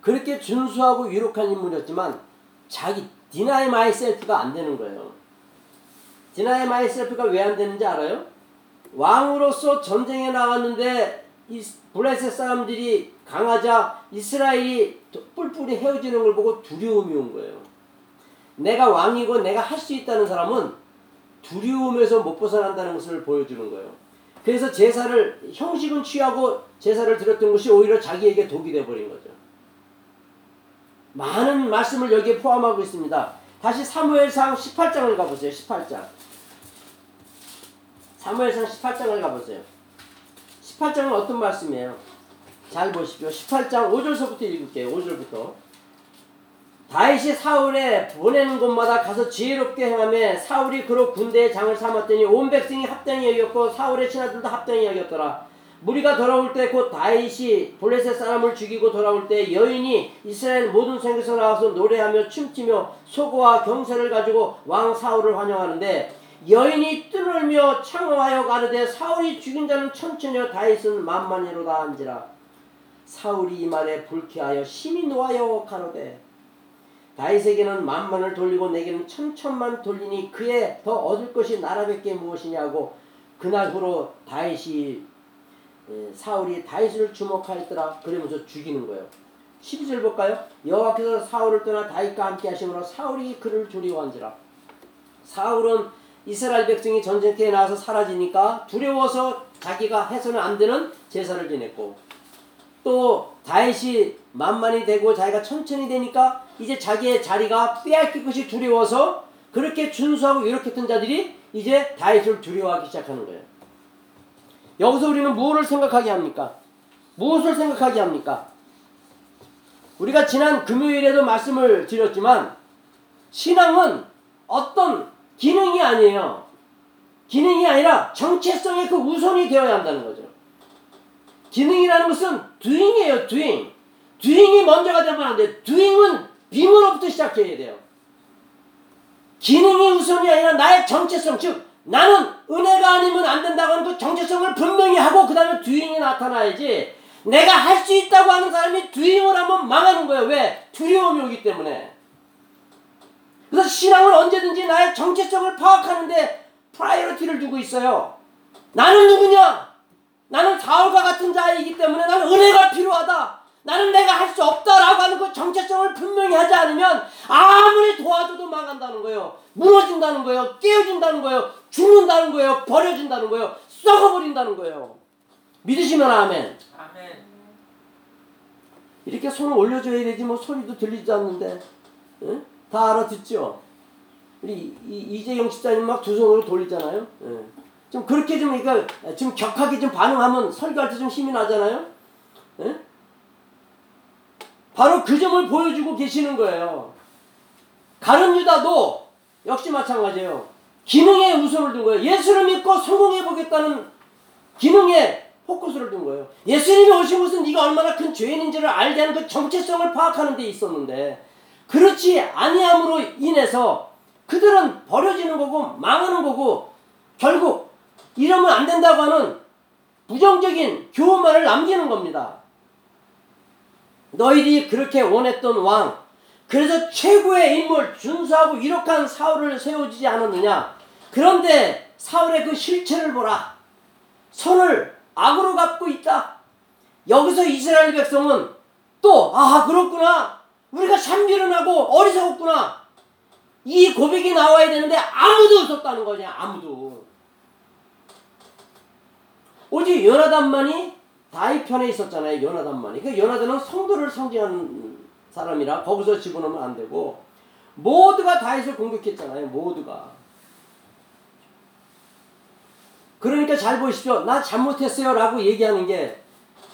그렇게 준수하고 유력한 인물이었지만 자기 deny myself가 안 되는 거예요. deny myself가 왜 안 되는지 알아요? 왕으로서 전쟁에 나갔는데 이 블레셋 사람들이 강하자 이스라엘이 뿔뿔이 헤어지는 걸 보고 두려움이 온 거예요. 내가 왕이고 내가 할 수 있다는 사람은 두려움에서 못 벗어난다는 것을 보여주는 거예요. 그래서 제사를 형식은 취하고 제사를 드렸던 것이 오히려 자기에게 독이 돼버린 거죠. 많은 말씀을 여기에 포함하고 있습니다. 다시 사무엘상 18장을 가보세요. 18장. 사무엘상 18장을 가보세요. 18장은 어떤 말씀이에요? 잘 보십시오. 18장 5절서부터 읽을게요. 5절부터. 다윗이 사울에 보내는 곳마다 가서 지혜롭게 행하며 사울이 그로 군대의 장을 삼았더니 온 백성이 합당히 여겼고 사울의 신하들도 합당히 여겼더라. 무리가 돌아올 때 곧 다윗이 블레셋 사람을 죽이고 돌아올 때 여인이 이스라엘 모든 성에서 나와서 노래하며 춤추며 소고와 경세를 가지고 왕 사울을 환영하는데 여인이 뜨늘며 창호하여 가르되 사울이 죽인 자는 천천히요 다윗은 만만히로다 한지라 사울이 이 말에 불쾌하여 심히 노하여 가로되 다윗에게는 만만을 돌리고 내게는 천천만 돌리니 그에 더 얻을 것이 나라밖에 무엇이냐고 그날 후로 다윗이 예, 사울이 다윗을 주목하였더라 그러면서 죽이는 거예요. 12절 볼까요? 여호와께서 사울을 떠나 다윗과 함께 하심으로 사울이 그를 두려워한지라 사울은 이스라엘 백성이 전쟁터에 나와서 사라지니까 두려워서 자기가 해서는 안 되는 제사를 지냈고 또 다윗이 만만히 되고 자기가 천천히 되니까 이제 자기의 자리가 빼앗길 것이 두려워서 그렇게 준수하고 유력했던 자들이 이제 다윗을 두려워하기 시작하는 거예요. 여기서 우리는 무엇을 생각하게 합니까? 무엇을 생각하게 합니까? 우리가 지난 금요일에도 말씀을 드렸지만 신앙은 어떤 기능이 아니에요. 기능이 아니라 정체성의 그 우선이 되어야 한다는 거죠. 기능이라는 것은 doing이에요, doing. doing이 먼저가 되면 안 돼. doing은 빔으로부터 시작해야 돼요. 기능이 우선이 아니라 나의 정체성, 즉 나는 은혜가 아니면 안 된다고 하는 그 정체성을 분명히 하고 그 다음에 doing이 나타나야지 내가 할 수 있다고 하는 사람이 doing을 하면 망하는 거예요. 왜? 두려움이 오기 때문에. 그래서 신앙은 언제든지 나의 정체성을 파악하는데 priority를 두고 있어요. 나는 누구냐? 나는 사울과 같은 자이기 때문에 나는 은혜가 필요하다. 나는 내가 할 수 없다라고 하는 그 정체성을 분명히 하지 않으면 아무리 도와줘도 망한다는 거예요. 무너진다는 거예요. 깨어진다는 거예요. 죽는다는 거예요. 버려진다는 거예요. 썩어버린다는 거예요. 믿으시면 아멘. 아멘. 이렇게 손을 올려줘야 되지 뭐 소리도 들리지 않는데 응? 다 알아듣죠? 우리 이, 이재영 집사님 막 두 손으로 돌리잖아요. 응. 좀 그렇게 좀 그러니까 좀 격하게 좀 반응하면 설교할 때 좀 힘이 나잖아요. 응? 바로 그 점을 보여주고 계시는 거예요. 가룟 유다도 역시 마찬가지예요. 기능에 우선을 둔 거예요. 예수를 믿고 성공해 보겠다는 기능에 포커스를 둔 거예요. 예수님이 오신 것은 네가 얼마나 큰 죄인인지를 알게 하는 그 정체성을 파악하는 데 있었는데 그렇지 아니함으로 인해서 그들은 버려지는 거고 망하는 거고 결국 이러면 안 된다고 하는 부정적인 교훈만을 남기는 겁니다. 너희들이 그렇게 원했던 왕, 그래서 최고의 인물, 준수하고 이룩한 사울을 세워주지 않았느냐? 그런데 사울의 그 실체를 보라. 손을 악으로 갚고 있다. 여기서 이스라엘 백성은 또, 아, 그렇구나. 우리가 참기른하고 어리석었구나. 이 고백이 나와야 되는데 아무도 없었다는 거냐, 아무도. 오직 요나단만이 다윗 편에 있었잖아요. 요나단만이. 그 요나단은 성도를 상징하는 사람이라 거기서 집어넣으면 안 되고 모두가 다윗을 공격했잖아요. 모두가. 그러니까 잘 보십시오. 나 잘못했어요라고 얘기하는 게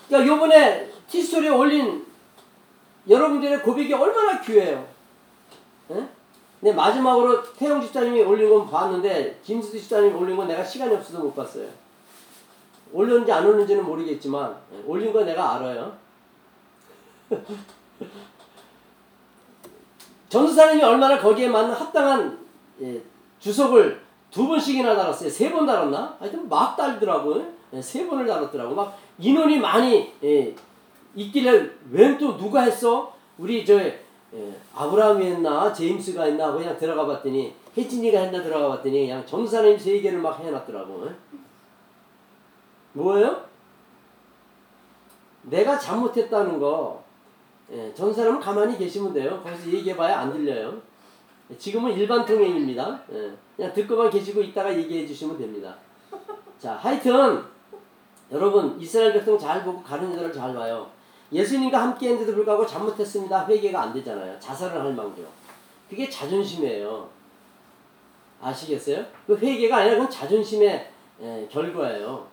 그러니까 요번에 티스토리에 올린 여러분들의 고백이 얼마나 귀해요. 예? 네, 마지막으로 태영 집사님이 올린 건 봤는데 김수도 집사님이 올린 건 내가 시간이 없어서 못 봤어요. 올렸는지 안 올렸는지는 모르겠지만 예, 올린 거 내가 알아요. 전도사님이 얼마나 거기에 맞는 합당한 예, 주석을 두 번씩이나 달았어요. 세 번 달았나? 하여튼 막 달더라고요. 예, 세 번을 달았더라고. 막 인원이 많이 예, 있길래 웬 또 누가 했어? 우리 저 예, 아브라함이 했나 제임스가 했나 그냥 들어가 봤더니 혜진이가 했나 들어가 봤더니 그냥 전도사님 세 개를 막 해놨더라고. 예. 뭐예요? 내가 잘못했다는 거 예, 전 사람은 가만히 계시면 돼요. 거기서 얘기해봐야 안 들려요. 지금은 일반 통행입니다. 예, 그냥 듣고만 계시고 있다가 얘기해 주시면 됩니다. 자, 하여튼 여러분 이스라엘 백성 잘 보고 가는 자들을 잘 봐요. 예수님과 함께 했는데도 불구하고 잘못했습니다. 회개가 안 되잖아요. 자살을 할 망정. 그게 자존심이에요. 아시겠어요? 그 회개가 아니라 그건 자존심의 예, 결과예요.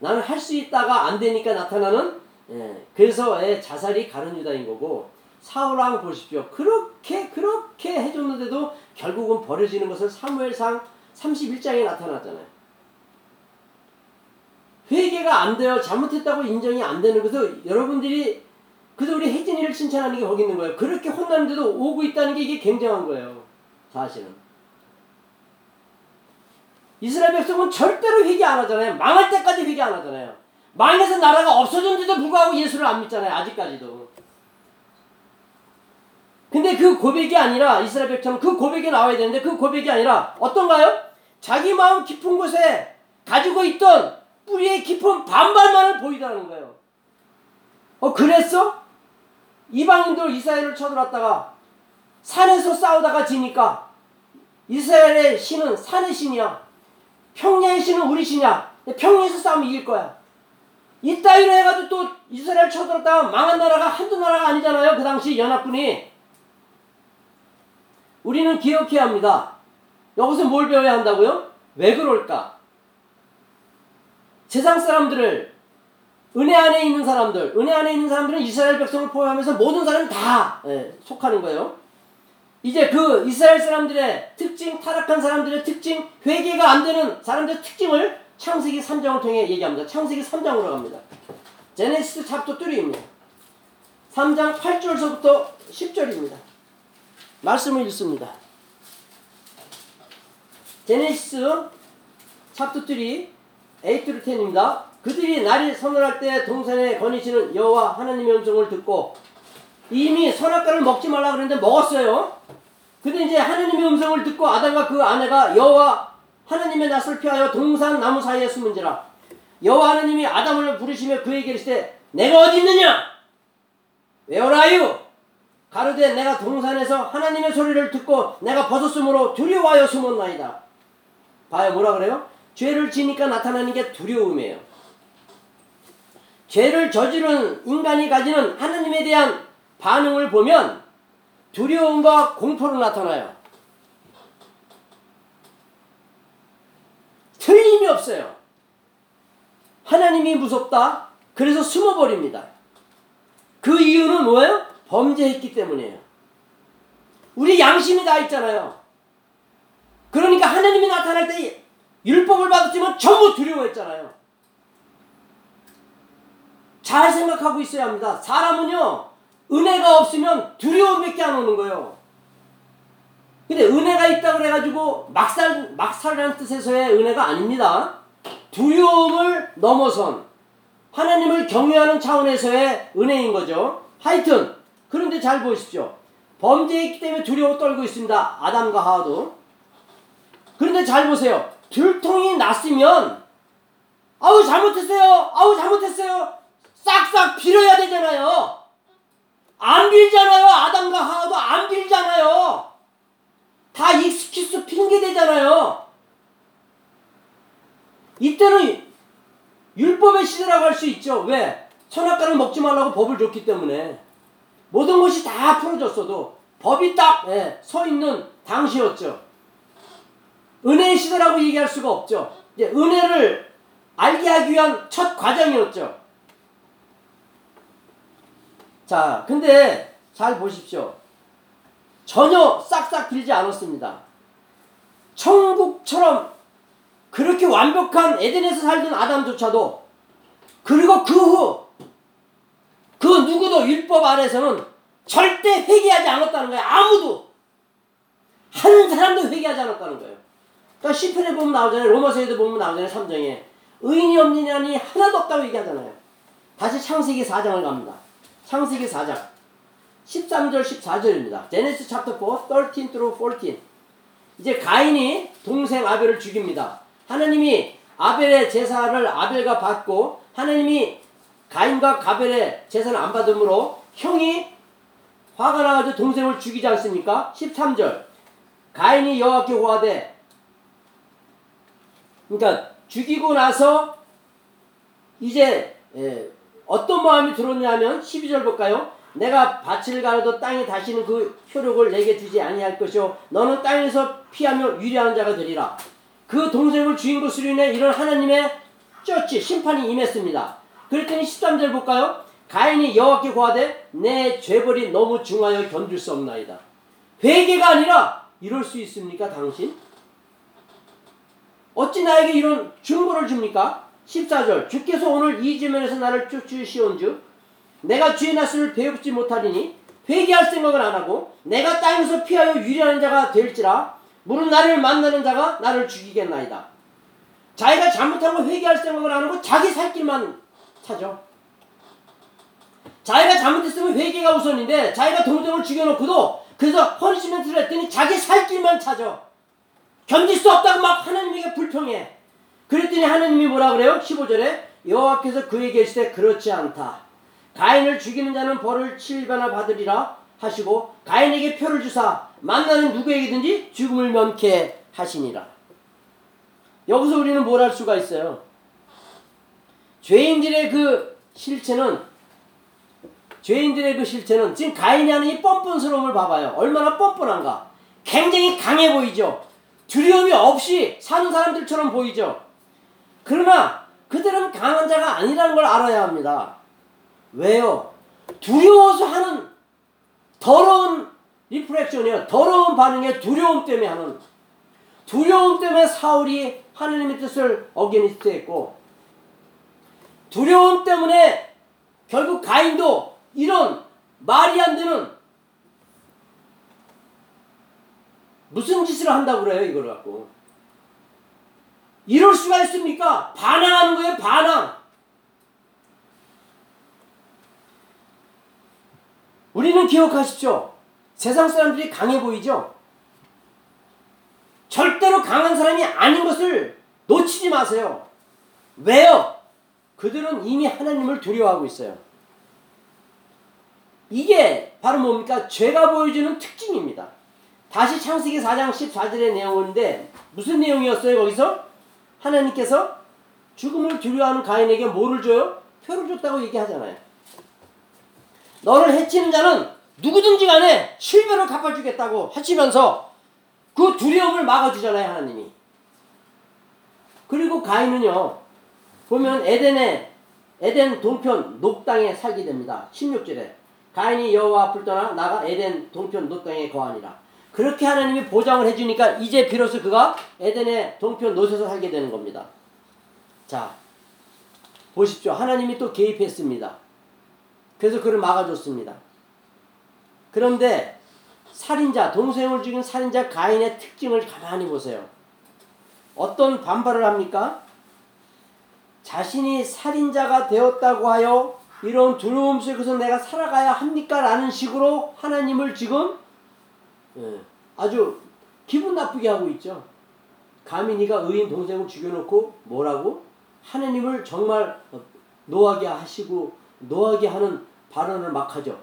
나는 할 수 있다가 안 되니까 나타나는 예, 그래서 예, 자살이 가는 유다인 거고 사울왕 보십시오. 그렇게 그렇게 해줬는데도 결국은 버려지는 것을 사무엘상 31장에 나타났잖아요. 회개가 안 돼요. 잘못했다고 인정이 안 되는 것을 여러분들이 그래서 우리 혜진이를 칭찬하는 게 거기 있는 거예요. 그렇게 혼나는데도 오고 있다는 게 이게 굉장한 거예요. 사실은. 이스라엘 백성은 절대로 회개 안 하잖아요. 망할 때까지 회개 안 하잖아요. 망해서 나라가 없어졌는데도 불구하고 예수를 안 믿잖아요. 아직까지도. 근데 그 고백이 아니라 이스라엘 백성은 그 고백이 나와야 되는데 그 고백이 아니라 어떤가요? 자기 마음 깊은 곳에 가지고 있던 뿌리의 깊은 반발만을 보이라는 거예요. 어 그랬어? 이방인들 이스라엘을 쳐들었다가 산에서 싸우다가 지니까 이스라엘의 신은 산의 신이야. 평야의 신은 우리 신이야. 평야에서 싸우면 이길 거야. 이 따위로 해가지고 또 이스라엘 쳐들었다가 망한 나라가 한두 나라가 아니잖아요. 그 당시 연합군이. 우리는 기억해야 합니다. 여기서 뭘 배워야 한다고요? 왜 그럴까? 세상 사람들을 은혜 안에 있는 사람들, 은혜 안에 있는 사람들은 이스라엘 백성을 포함해서 모든 사람 다 예, 속하는 거예요. 이제 그 이스라엘 사람들의 특징, 타락한 사람들의 특징, 회개가 안 되는 사람들의 특징을 창세기 3장을 통해 얘기합니다. 창세기 3장으로 갑니다. 제네시스 챕터 3입니다. 3장 8절서부터 10절입니다. 말씀을 읽습니다. 제네시스 챕터 3 8 10입니다. 그들이 날이 서늘할 때 동산에 거니시는 여호와 하나님의 음성을 듣고 이미 선악과를 먹지 말라 그랬는데 먹었어요. 근데 이제 하나님의 음성을 듣고 아담과 그 아내가 여호와 하나님의 낯을 피하여 동산 나무 사이에 숨은지라 여호와 하나님이 아담을 부르시며 그에게 이르시되 내가 어디 있느냐 외오라유 가로되 내가 동산에서 하나님의 소리를 듣고 내가 벗었으므로 두려워하여 숨었나이다 봐요 뭐라 그래요? 죄를 지니까 나타나는 게 두려움이에요 죄를 저지른 인간이 가지는 하나님에 대한 반응을 보면 두려움과 공포로 나타나요. 틀림이 없어요. 하나님이 무섭다. 그래서 숨어버립니다. 그 이유는 뭐예요? 범죄했기 때문이에요. 우리 양심이 다 있잖아요. 그러니까 하나님이 나타날 때 율법을 받았지만 전부 두려워했잖아요. 잘 생각하고 있어야 합니다. 사람은요, 은혜가 없으면 두려움밖에 안 오는 거예요. 근데 은혜가 있다 그래가지고 막살, 막살이라는 뜻에서의 은혜가 아닙니다. 두려움을 넘어선 하나님을 경외하는 차원에서의 은혜인 거죠. 하여튼, 그런데 잘 보십시오. 범죄했기 때문에 두려워 떨고 있습니다. 아담과 하와도. 그런데 잘 보세요. 들통이 났으면, 아우, 잘못했어요. 아우, 잘못했어요. 싹싹 빌어야 되잖아요. 안 빌잖아요. 아담과 하와도 안 빌잖아요. 다 excuse 핑계 대잖아요. 이때는 율법의 시대라고 할 수 있죠. 왜? 선악과를 먹지 말라고 법을 줬기 때문에 모든 것이 다 풀어졌어도 법이 딱서 있는 당시였죠. 은혜의 시대라고 얘기할 수가 없죠. 이제 은혜를 알게 하기 위한 첫 과정이었죠. 자, 근데 잘 보십시오. 전혀 싹싹 빌지 않았습니다. 천국처럼 그렇게 완벽한 에덴에서 살던 아담조차도 그리고 그 후 그 누구도 율법 아래서는 절대 회개하지 않았다는 거예요. 아무도 한 사람도 회개하지 않았다는 거예요. 그러니까 시편에 보면 나오잖아요. 로마서에도 보면 나오잖아요. 3장에. 의인이 없느냐니 하나도 없다고 얘기하잖아요. 다시 창세기 4장을 갑니다. 창세기 4장. 13절 14절입니다. 제네시스 챕터 4 13 through 14. 이제 가인이 동생 아벨을 죽입니다. 하나님이 아벨의 제사를 아벨과 받고 하나님이 가인과 가벨의 제사를 안 받으므로 형이 화가 나가지고 동생을 죽이지 않습니까? 13절. 가인이 여호와께 고하되 그러니까 죽이고 나서 이제 예, 어떤 마음이 들었냐면 12절 볼까요? 내가 밭을 가려도 땅에 다시는 그 효력을 내게 주지 아니할 것이요 너는 땅에서 피하며 유리한 자가 되리라. 그 동생을 죽인 것으로 인해 이런 하나님의 쩌치 심판이 임했습니다. 그랬더니 13절 볼까요? 가인이 여호와께 고하되 내 죄벌이 너무 중하여 견딜 수 없나이다. 회개가 아니라 이럴 수 있습니까 당신? 어찌 나에게 이런 중보를 줍니까? 14절 주께서 오늘 이 지면에서 나를 쫓으시온즉 내가 주의 낯을 배웁지 못하리니 회개할 생각을 안 하고 내가 땅에서 피하여 유리하는 자가 될지라 무릇 나를 만나는 자가 나를 죽이겠나이다. 자기가 잘못한 거 회개할 생각을 안 하고 자기 살 길만 찾아. 자기가 잘못했으면 회개가 우선인데 자기가 동생을 죽여놓고도 그래서 허니시멘트를 했더니 자기 살 길만 찾아. 견딜 수 없다고 막 하나님에게 불평해. 그랬더니 하나님이 뭐라 그래요? 15절에 여호와께서 그에게 이르시되 그렇지 않다. 가인을 죽이는 자는 벌을 7배나 받으리라 하시고 가인에게 표를 주사 만나는 누구에게든지 죽음을 면케 하시니라. 여기서 우리는 뭘 할 수가 있어요? 죄인들의 그 실체는 죄인들의 그 실체는 지금 가인이 하는 이 뻔뻔스러움을 봐봐요. 얼마나 뻔뻔한가. 굉장히 강해 보이죠. 두려움이 없이 사는 사람들처럼 보이죠. 그러나 그들은 강한 자가 아니라는 걸 알아야 합니다. 왜요? 두려워서 하는 더러운 reflection이에요. 더러운 반응에 두려움 때문에 하는 두려움 때문에 사울이 하나님의 뜻을 어기니스트했고 두려움 때문에 결국 가인도 이런 말이 안 되는 무슨 짓을 한다고 그래요 이걸 갖고 이럴 수가 있습니까? 반항하는 거예요 반항 우리는 기억하십시오 세상 사람들이 강해 보이죠? 절대로 강한 사람이 아닌 것을 놓치지 마세요 왜요? 그들은 이미 하나님을 두려워하고 있어요 이게 바로 뭡니까? 죄가 보여주는 특징입니다 다시 창세기 4장 14절의 내용인데 무슨 내용이었어요 거기서? 하나님께서 죽음을 두려워하는 가인에게 뭐를 줘요? 표를 줬다고 얘기하잖아요. 너를 해치는 자는 누구든지 간에 실별을 갚아주겠다고 하시면서 그 두려움을 막아주잖아요 하나님이. 그리고 가인은요 보면 에덴에 에덴 동편 녹당에 살게 됩니다. 16절에 가인이 여호와 앞을 떠나 나가 에덴 동편 녹당에 거하니라. 그렇게 하나님이 보장을 해주니까 이제 비로소 그가 에덴의 동편 노에서 살게 되는 겁니다. 자, 보십시오. 하나님이 또 개입했습니다. 그래서 그를 막아줬습니다. 그런데 살인자, 동생을 죽인 살인자 가인의 특징을 가만히 보세요. 어떤 반발을 합니까? 자신이 살인자가 되었다고 하여 이런 두려움 속에서 내가 살아가야 합니까? 라는 식으로 하나님을 지금 예, 아주 기분 나쁘게 하고 있죠. 감히 네가 의인 동생을 죽여놓고 뭐라고? 하나님을 정말 노하게 하시고 노하게 하는 발언을 막 하죠.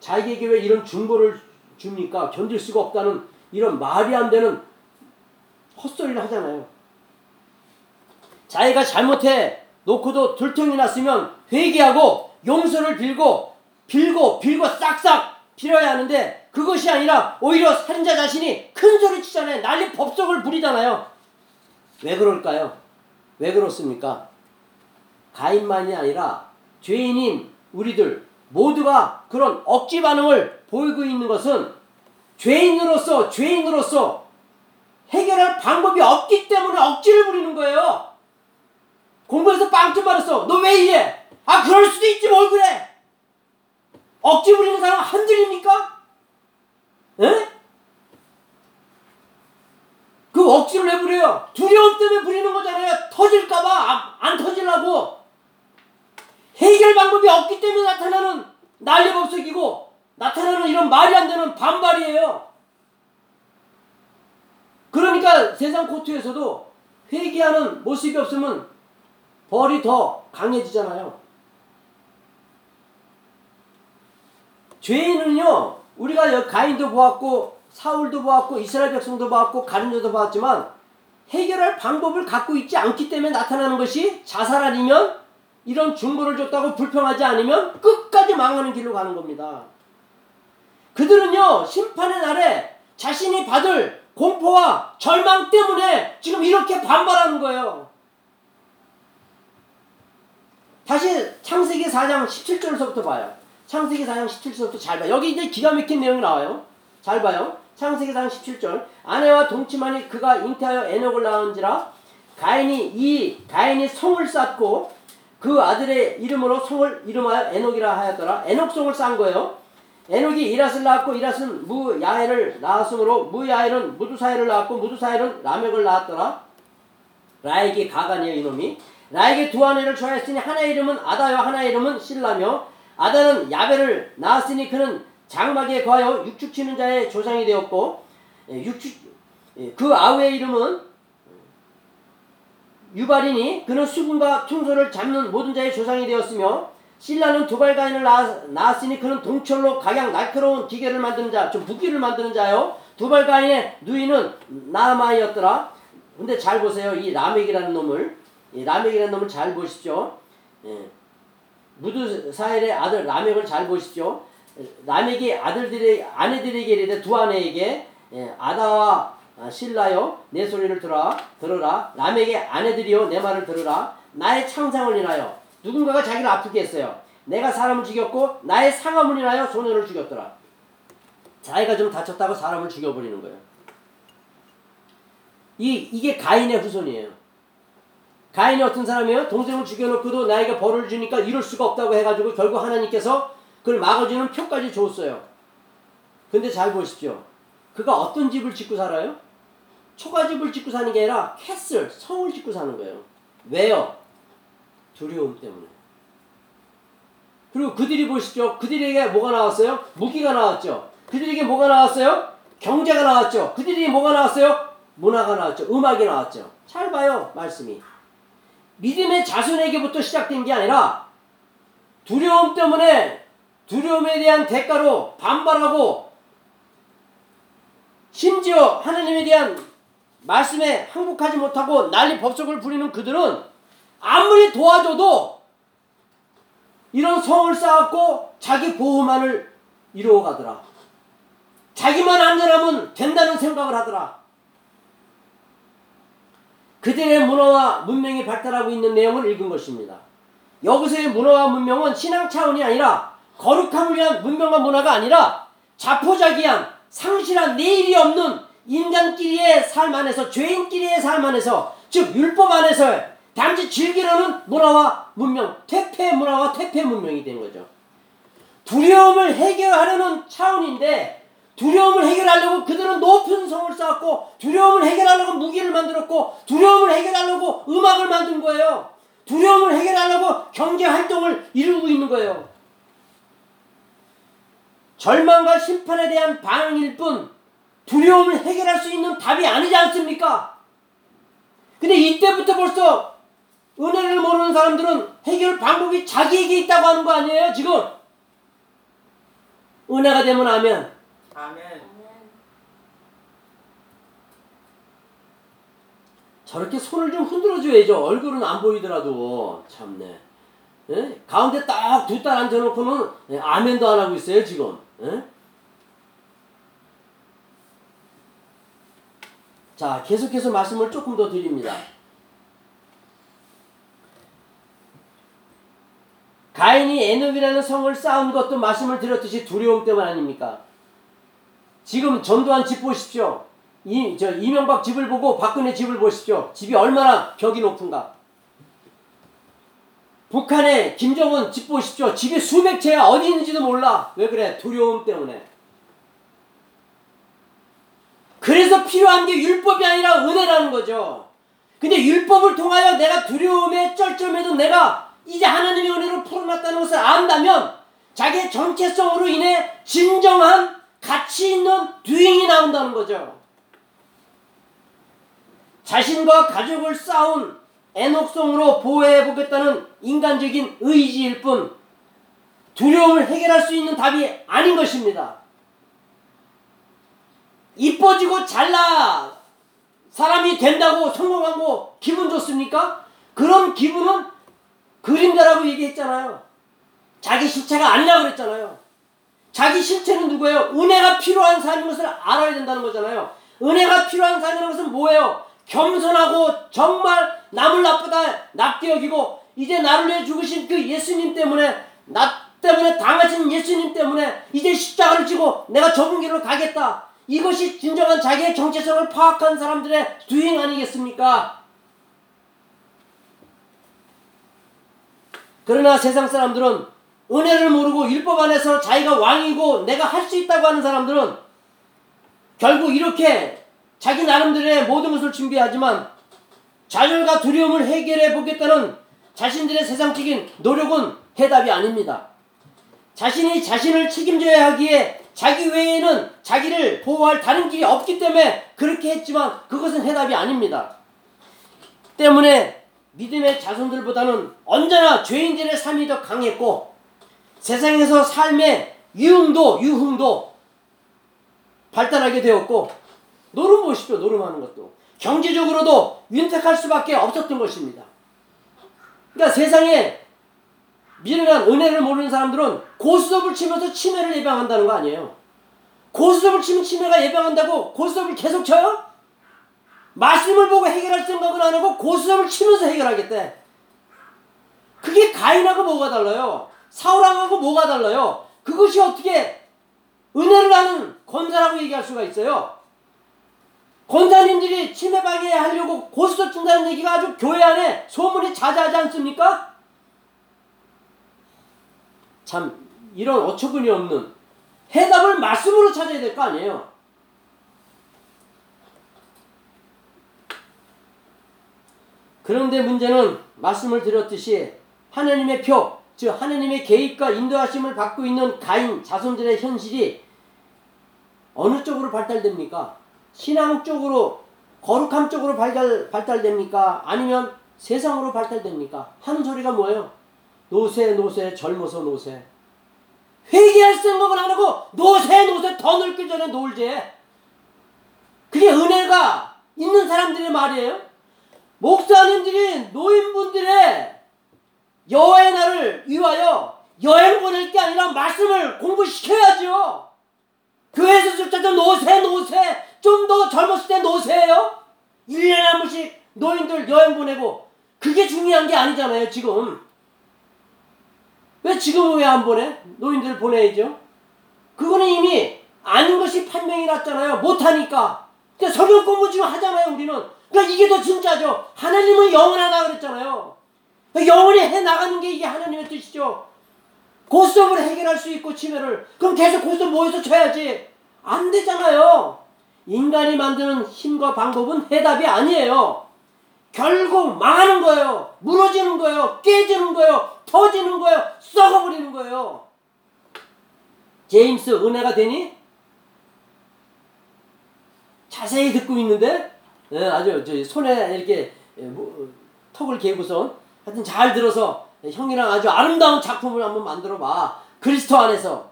자기에게 왜 이런 중보를 줍니까? 견딜 수가 없다는 이런 말이 안 되는 헛소리를 하잖아요. 자기가 잘못해 놓고도 들통이 났으면 회개하고 용서를 빌고 빌고 빌고 싹싹 빌어야 하는데 그것이 아니라 오히려 살인자 자신이 큰 소리 치잖아요. 난리 법석을 부리잖아요. 왜 그럴까요? 왜 그렇습니까? 가인만이 아니라 죄인인 우리들 모두가 그런 억지 반응을 보이고 있는 것은 죄인으로서 죄인으로서 해결할 방법이 없기 때문에 억지를 부리는 거예요. 공부해서 빵점 맞았어. 너 왜 이래? 아 그럴 수도 있지 뭘 그래? 억지 부리는 사람 한둘입니까? 에? 그 억지로 왜 부려요? 두려움 때문에 부리는 거잖아요. 터질까봐 안, 안 터질라고. 해결 방법이 없기 때문에 나타나는 난리법석이고 나타나는 이런 말이 안 되는 반발이에요. 그러니까 세상 코트에서도 회개하는 모습이 없으면 벌이 더 강해지잖아요. 죄인은요, 우리가 여- 가인도 보았고, 사울도 보았고, 이스라엘 백성도 보았고, 가룟자도 보았지만, 해결할 방법을 갖고 있지 않기 때문에 나타나는 것이 자살 아니면 이런 중보를 줬다고 불평하지 않으면 끝까지 망하는 길로 가는 겁니다. 그들은요, 심판의 날에 자신이 받을 공포와 절망 때문에 지금 이렇게 반발하는 거예요. 다시 창세기 4장 17절서부터 봐요. 창세기 4장 17절부터 잘 봐요. 여기 이제 기가 막힌 내용이 나와요. 잘 봐요. 창세기 4장 17절. 아내와 동침하니 그가 잉태하여 에녹을 낳은지라 가인이 이 가인이 성을 쌓고 그 아들의 이름으로 성을 이름하여 에녹이라 하였더라. 에녹성을 쌓은 거예요. 에녹이 이랏을 낳았고 이랏은 무야헬을 낳았으므로 무야헬은 무두사헬을 낳았고 무두사헬은 라멕을 낳았더라. 라에게 가가니요 이놈이 라에게 두 아내를 좋아했으니 하나의 이름은 아다요 하나의 이름은 실라며 아다는 야벨을 낳았으니 그는 장막에 거하여 육축 치는 자의 조상이 되었고 예, 육축 예, 그 아우의 이름은 유발이니 그는 수금과 퉁소를 잡는 모든 자의 조상이 되었으며 신라는 두발가인을 낳았- 낳았으니 그는 동철로 각양 날카로운 기계를 만드는 자, 좀 무기를 만드는 자요. 두발가인의 누이는 나마이였더라. 근데 잘 보세요. 이 라멕이라는 놈을 이 라멕이라는 놈을 잘 보십시오. 예. 무드사엘의 아들 라멕을 잘 보십시오. 라멕이 아들들의 아내들에게 이르되 두 아내에게 예, 아다와 아, 실라요 내 소리를 들어라 들으라 라멕의 아내들이요 내 말을 들으라 나의 창상을 인하여 누군가가 자기를 아프게 했어요. 내가 사람을 죽였고 나의 상함을 인하여 소년을 죽였더라. 자기가 좀 다쳤다고 사람을 죽여버리는 거예요. 이 이게 가인의 후손이에요. 가인이 어떤 사람이에요? 동생을 죽여놓고도 나에게 벌을 주니까 이럴 수가 없다고 해가지고 결국 하나님께서 그걸 막아주는 표까지 줬어요. 근데 잘 보십시오. 그가 어떤 집을 짓고 살아요? 초가집을 짓고 사는 게 아니라 캐슬, 성을 짓고 사는 거예요. 왜요? 두려움 때문에. 그리고 그들이 보십시오. 그들에게 뭐가 나왔어요? 무기가 나왔죠. 그들에게 뭐가 나왔어요? 경제가 나왔죠. 그들이 뭐가 나왔어요? 문화가 나왔죠. 음악이 나왔죠. 잘 봐요. 말씀이. 믿음의 자손에게부터 시작된 게 아니라 두려움 때문에 두려움에 대한 대가로 반발하고 심지어 하나님에 대한 말씀에 항복하지 못하고 난리 법석을 부리는 그들은 아무리 도와줘도 이런 성을 쌓았고 자기 보호만을 이루어 가더라. 자기만 안전하면 된다는 생각을 하더라. 그들의 문화와 문명이 발달하고 있는 내용을 읽은 것입니다. 여기서의 문화와 문명은 신앙 차원이 아니라 거룩함을 위한 문명과 문화가 아니라 자포자기한 상실한 내일이 없는 인간끼리의 삶 안에서 죄인끼리의 삶 안에서 즉 율법 안에서 단지 즐기려는 문화와 문명 퇴폐 문화와 퇴폐 문명이 된 거죠. 두려움을 해결하려는 차원인데 두려움을 해결하려고 그들은 높은 성을 쌓았고 두려움을 해결하려고 무기를 만들었고 두려움을 해결하려고 음악을 만든 거예요. 두려움을 해결하려고 경제 활동을 이루고 있는 거예요. 절망과 심판에 대한 반응일 뿐 두려움을 해결할 수 있는 답이 아니지 않습니까? 근데 이때부터 벌써 은혜를 모르는 사람들은 해결 방법이 자기에게 있다고 하는 거 아니에요, 지금? 은혜가 되면 아멘. 아멘. 저렇게 손을 좀 흔들어 줘야죠. 얼굴은 안 보이더라도 참네. 예? 가운데 딱 두 딸 앉혀놓고는 예, 아멘도 안 하고 있어요 지금. 예? 자 계속해서 말씀을 조금 더 드립니다. 가인이 에녹이라는 성을 쌓은 것도 말씀을 드렸듯이 두려움 때문 아닙니까? 지금 전두환 집 보십시오. 이, 저 이명박 집을 보고 박근혜 집을 보십시오. 집이 얼마나 벽이 높은가. 북한의 김정은 집 보십시오. 집이 수백 채야 어디 있는지도 몰라. 왜 그래? 두려움 때문에. 그래서 필요한 게 율법이 아니라 은혜라는 거죠. 근데 율법을 통하여 내가 두려움에 쩔쩔매도 내가 이제 하나님의 은혜로 풀어놨다는 것을 안다면 자기의 정체성으로 인해 진정한 가치 있는 듀잉이 나온다는 거죠. 자신과 가족을 쌓은 애녹성으로 보호해 보겠다는 인간적인 의지일 뿐 두려움을 해결할 수 있는 답이 아닌 것입니다. 이뻐지고 잘나 사람이 된다고 성공하고 기분 좋습니까? 그런 기분은 그림자라고 얘기했잖아요. 자기 실체가 아니라 그랬잖아요. 자기 실체는 누구예요? 은혜가 필요한 삶인 것을 알아야 된다는 거잖아요. 은혜가 필요한 삶이라는 것은 뭐예요? 겸손하고 정말 남을 나쁘다 납게 여기고 이제 나를 위해 죽으신 그 예수님 때문에 나 때문에 당하신 예수님 때문에 이제 십자가를 지고 내가 좁은 길로 가겠다. 이것이 진정한 자기의 정체성을 파악한 사람들의 두행 아니겠습니까? 그러나 세상 사람들은 은혜를 모르고 율법 안에서 자기가 왕이고 내가 할 수 있다고 하는 사람들은 결국 이렇게 자기 나름대로의 모든 것을 준비하지만 좌절과 두려움을 해결해 보겠다는 자신들의 세상적인 노력은 해답이 아닙니다. 자신이 자신을 책임져야 하기에 자기 외에는 자기를 보호할 다른 길이 없기 때문에 그렇게 했지만 그것은 해답이 아닙니다. 때문에 믿음의 자손들보다는 언제나 죄인들의 삶이 더 강했고 세상에서 삶의 유흥도 유흥도 발달하게 되었고 노름 보십시오. 노름하는 것도 경제적으로도 윤택할 수밖에 없었던 것입니다. 그러니까 세상에 미련한 은혜를 모르는 사람들은 고스톱을 치면서 치매를 예방한다는 거 아니에요. 고스톱을 치면 치매가 예방한다고 고스톱을 계속 쳐요? 말씀을 보고 해결할 생각은 안 하고 고스톱을 치면서 해결하겠대. 그게 가인하고 뭐가 달라요? 사울왕하고 뭐가 달라요? 그것이 어떻게 은혜를 하는 권사라고 얘기할 수가 있어요? 권사님들이 치매 방해 하려고 고스톱 친다는 얘기가 아주 교회 안에 소문이 자자하지 않습니까? 참 이런 어처구니 없는 해답을 말씀으로 찾아야 될 거 아니에요. 그런데 문제는 말씀을 드렸듯이 하나님의 표, 즉 하나님의 개입과 인도하심을 받고 있는 가인 자손들의 현실이 어느 쪽으로 발달됩니까? 신앙 쪽으로 거룩함 쪽으로 발달 발달됩니까? 아니면 세상으로 발달됩니까? 하는 소리가 뭐예요? 노세 노세 젊어서 노세 회개할 생각을 안 하고 노세 노세 더 늙기 전에 놀재 그게 은혜가 있는 사람들의 말이에요 목사님들이 노인분들의 여호와의 날을 위하여 여행 보낼 게 아니라 말씀을 공부시켜야죠 교회에서조차도 노세 노세 좀 더 젊었을 때 노세예요 1년에 한 번씩 노인들 여행 보내고 그게 중요한 게 아니잖아요 지금 왜 지금은 왜 안 보내? 노인들 보내야죠. 그거는 이미 아는 것이 판명이 났잖아요. 못하니까. 그러니까 성경 공부 지금 하잖아요, 우리는. 그러니까 이게 더 진짜죠. 하나님은 영원하다 그랬잖아요. 영원히 해 나가는 게 이게 하나님의 뜻이죠. 고스톱을 해결할 수 있고 치매를 그럼 계속 고스톱 모여서 쳐야지. 안 되잖아요. 인간이 만드는 힘과 방법은 해답이 아니에요. 결국 망하는 거예요. 무너지는 거예요. 깨지는 거예요. 터지는 거예요. 썩어버리는 거예요. 제임스 은혜가 되니? 자세히 듣고 있는데 예, 아주 저 손에 이렇게 예, 뭐, 턱을 개고서 하여튼 잘 들어서 형이랑 아주 아름다운 작품을 한번 만들어 봐. 그리스도 안에서.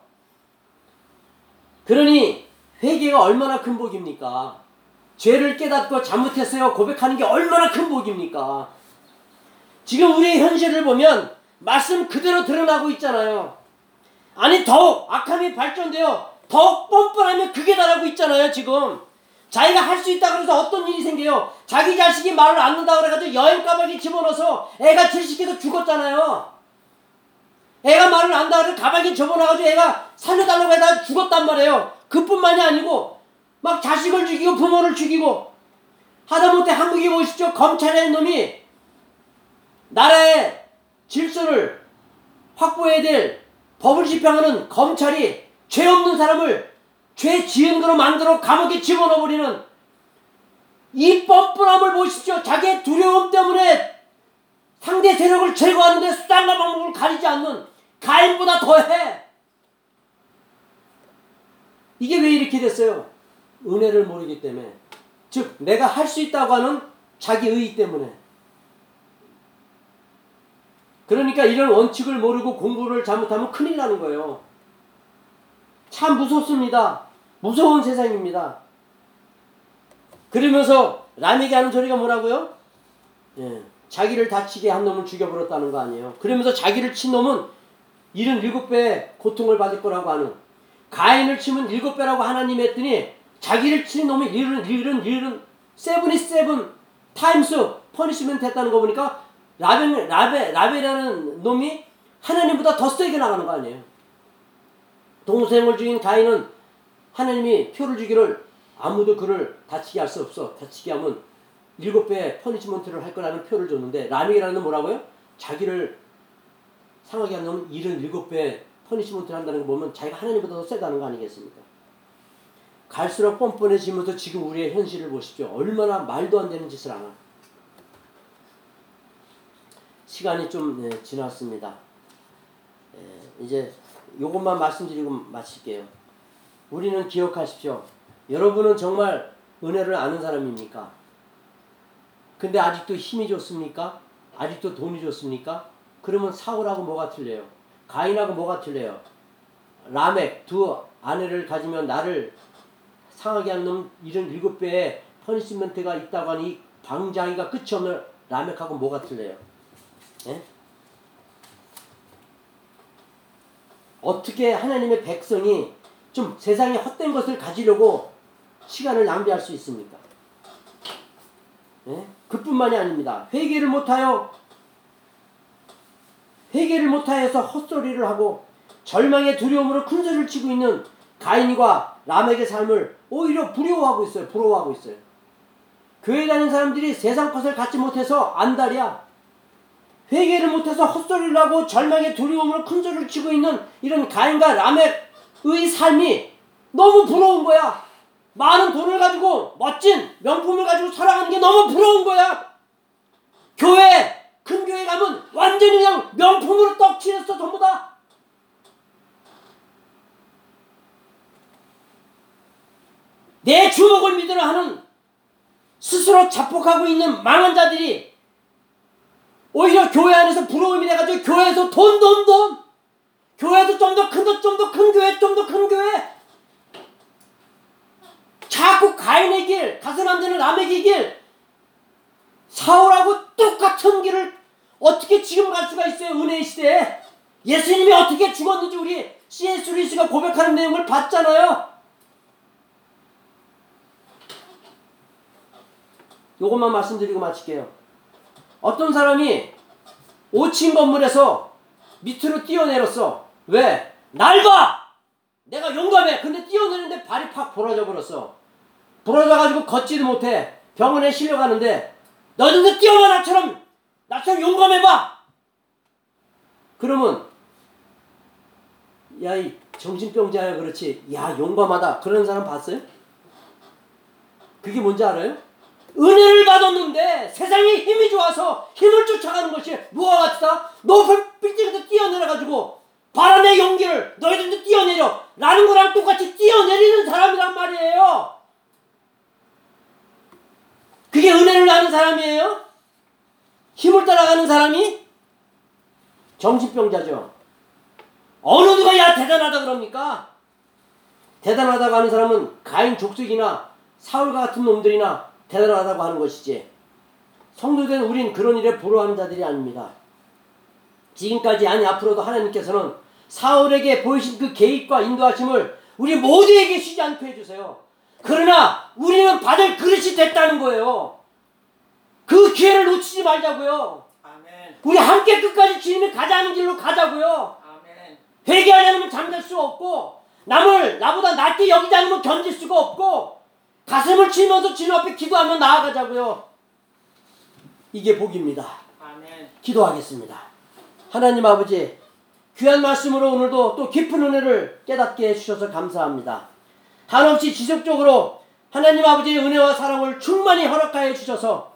그러니 회개가 얼마나 큰 복입니까? 죄를 깨닫고 잘못했어요 고백하는 게 얼마나 큰 복입니까? 지금 우리의 현실을 보면 말씀 그대로 드러나고 있잖아요. 아니 더욱 악함이 발전되어 더욱 뻔뻔하면 그게 나라고 있잖아요 지금. 자기가 할 수 있다 그래서 어떤 일이 생겨요. 자기 자식이 말을 안 듣는다 그래가지고 여행 가방에 집어넣어서 애가 질식해서 죽었잖아요. 애가 말을 안 한다 그래서 가방에 접어놔가지고 애가 살려달라고 해다 죽었단 말이에요. 그뿐만이 아니고 막 자식을 죽이고 부모를 죽이고 하다못해 한국에 보십시오. 검찰의 놈이 나라의 질서를 확보해야 될 법을 집행하는 검찰이 죄 없는 사람을 죄 지은 대로 만들어 감옥에 집어넣어 버리는 이 뻔뻔함을 보십시오. 자기의 두려움 때문에 상대 세력을 제거하는데 수단과 방법을 가리지 않는 가인보다 더해. 이게 왜 이렇게 됐어요? 은혜를 모르기 때문에. 즉, 내가 할 수 있다고 하는 자기 의의 때문에. 그러니까 이런 원칙을 모르고 공부를 잘못하면 큰일 나는 거예요. 참 무섭습니다. 무서운 세상입니다. 그러면서 라멕이 하는 소리가 뭐라고요? 예, 자기를 다치게 한 놈을 죽여버렸다는 거 아니에요. 그러면서 자기를 친 놈은 77배 고통을 받을 거라고 하는 가인을 치면 7배라고 하나님이 했더니 자기를 치는 놈이 1은 1은 1은 세븐이 세븐 타임스 퍼니시멘트 했다는 거 보니까 라멕 라멕 라멕이라는 놈이 하나님보다 더 세게 나가는 거 아니에요. 동생을 죽인 가인은 하나님이 표를 주기를 아무도 그를 다치게 할 수 없어. 다치게 하면 일곱 배 punishment를 할 거라는 표를 줬는데 라멕이라는 놈 뭐라고요? 자기를 상하게 하는 놈은 일흔일곱 배 punishment를 한다는 거 보면 자기가 하나님보다 더 세다는 거 아니겠습니까? 갈수록 뻔뻔해지면서 지금 우리의 현실을 보십시오. 얼마나 말도 안 되는 짓을 하나. 시간이 좀 네, 지났습니다. 예, 이제 요것만 말씀드리고 마칠게요. 우리는 기억하십시오. 여러분은 정말 은혜를 아는 사람입니까? 근데 아직도 힘이 좋습니까? 아직도 돈이 좋습니까? 그러면 사울하고 뭐가 틀려요? 가인하고 뭐가 틀려요? 라멕 두 아내를 가지면 나를 상하게 한 놈 일흔일곱 배의 punishment가 있다고 하니 이 방장이가 끝이 없는 라멕하고 뭐가 틀려요? 예? 어떻게 하나님의 백성이 좀 세상에 헛된 것을 가지려고 시간을 낭비할 수 있습니까? 예? 그뿐만이 아닙니다. 회개를 못하여 회개를 못하여서 헛소리를 하고 절망의 두려움으로 큰 소리를 치고 있는 가인과 람에게 삶을 오히려 부러워하고 있어요. 부러워하고 있어요. 교회 다니는 사람들이 세상 것을 갖지 못해서 안달이야. 회개를 못해서 헛소리를 하고 절망의 두려움으로 큰 소리를 치고 있는 이런 가인과 람의 삶이 너무 부러운 거야. 많은 돈을 가지고 멋진 명품을 가지고 살아가는 게 너무 부러운 거야. 교회 큰 교회 가면 완전히 그냥 명품으로 떡칠했어 전부 다. 내 주먹을 믿으려 하는 스스로 자폭하고 있는 망한 자들이 오히려 교회 안에서 부러움이 돼가지고 교회에서 돈 돈 돈 교회도 좀 더큰것좀더 큰 교회 좀 더 큰 교회 자꾸 가인의 길 가슴 안 되는 남의 길 사울하고 똑같은 길을 어떻게 지금 갈 수가 있어요 은혜의 시대에 예수님이 어떻게 죽었는지 우리 C.S. 루이스가 고백하는 내용을 봤잖아요 요것만 말씀드리고 마칠게요 어떤 사람이 5층 건물에서 밑으로 뛰어내렸어. 왜? 날 봐! 내가 용감해. 근데 뛰어내리는데 발이 팍 부러져 버렸어. 부러져가지고 걷지도 못해. 병원에 실려가는데 너희들도 뛰어봐 나처럼 나처럼 용감해봐. 그러면 야 이 정신병자야 그렇지. 야 용감하다. 그런 사람 봤어요? 그게 뭔지 알아요? 은혜를 받았는데 세상에 힘이 좋아서 힘을 쫓아가는 것이 무엇 같다? 높은 빌딩에서 뛰어내려가지고 바람의 용기를 너희들도 뛰어내려 라는 거랑 똑같이 뛰어내리는 사람이란 말이에요. 그게 은혜를 아는 사람이에요? 힘을 따라가는 사람이? 정신병자죠. 어느 누가 야 대단하다 그럽니까? 대단하다고 하는 사람은 가인 족속이나 사울과 같은 놈들이나 대단하다고 하는 것이지. 성도된 우린 그런 일에 부러워하는 자들이 아닙니다. 지금까지 아니 앞으로도 하나님께서는 사울에게 보이신 그 계획과 인도하심을 우리 모두에게 쉬지 않게 해주세요. 그러나 우리는 받을 그릇이 됐다는 거예요. 그 기회를 놓치지 말자고요. 아멘. 우리 함께 끝까지 주님이 가자는 길로 가자고요. 아멘. 회개하지 않으면 잠들 수 없고 남을 나보다 낫게 여기지 않으면 견딜 수가 없고 가슴을 치면서 주님 앞에 기도하며 나아가자고요. 이게 복입니다. 아멘. 기도하겠습니다. 하나님 아버지 귀한 말씀으로 오늘도 또 깊은 은혜를 깨닫게 해주셔서 감사합니다. 한없이 지속적으로 하나님 아버지의 은혜와 사랑을 충만히 허락하여 주셔서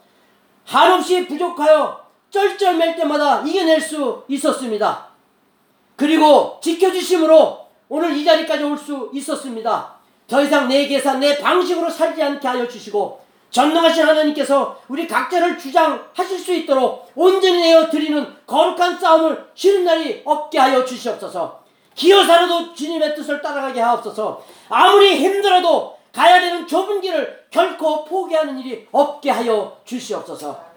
한없이 부족하여 쩔쩔맬 때마다 이겨낼 수 있었습니다. 그리고 지켜주심으로 오늘 이 자리까지 올 수 있었습니다. 더 이상 내 계산, 내 방식으로 살지 않게 하여 주시고 전능하신 하나님께서 우리 각자를 주장하실 수 있도록 온전히 내어 드리는 거룩한 싸움을 쉬는 날이 없게 하여 주시옵소서. 기어사라도 주님의 뜻을 따라가게 하옵소서. 아무리 힘들어도 가야 되는 좁은 길을 결코 포기하는 일이 없게 하여 주시옵소서.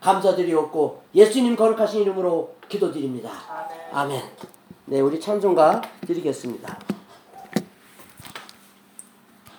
감사드리옵고 예수님 거룩하신 이름으로 기도드립니다. 아멘. 아멘. 네, 우리 찬송가 드리겠습니다.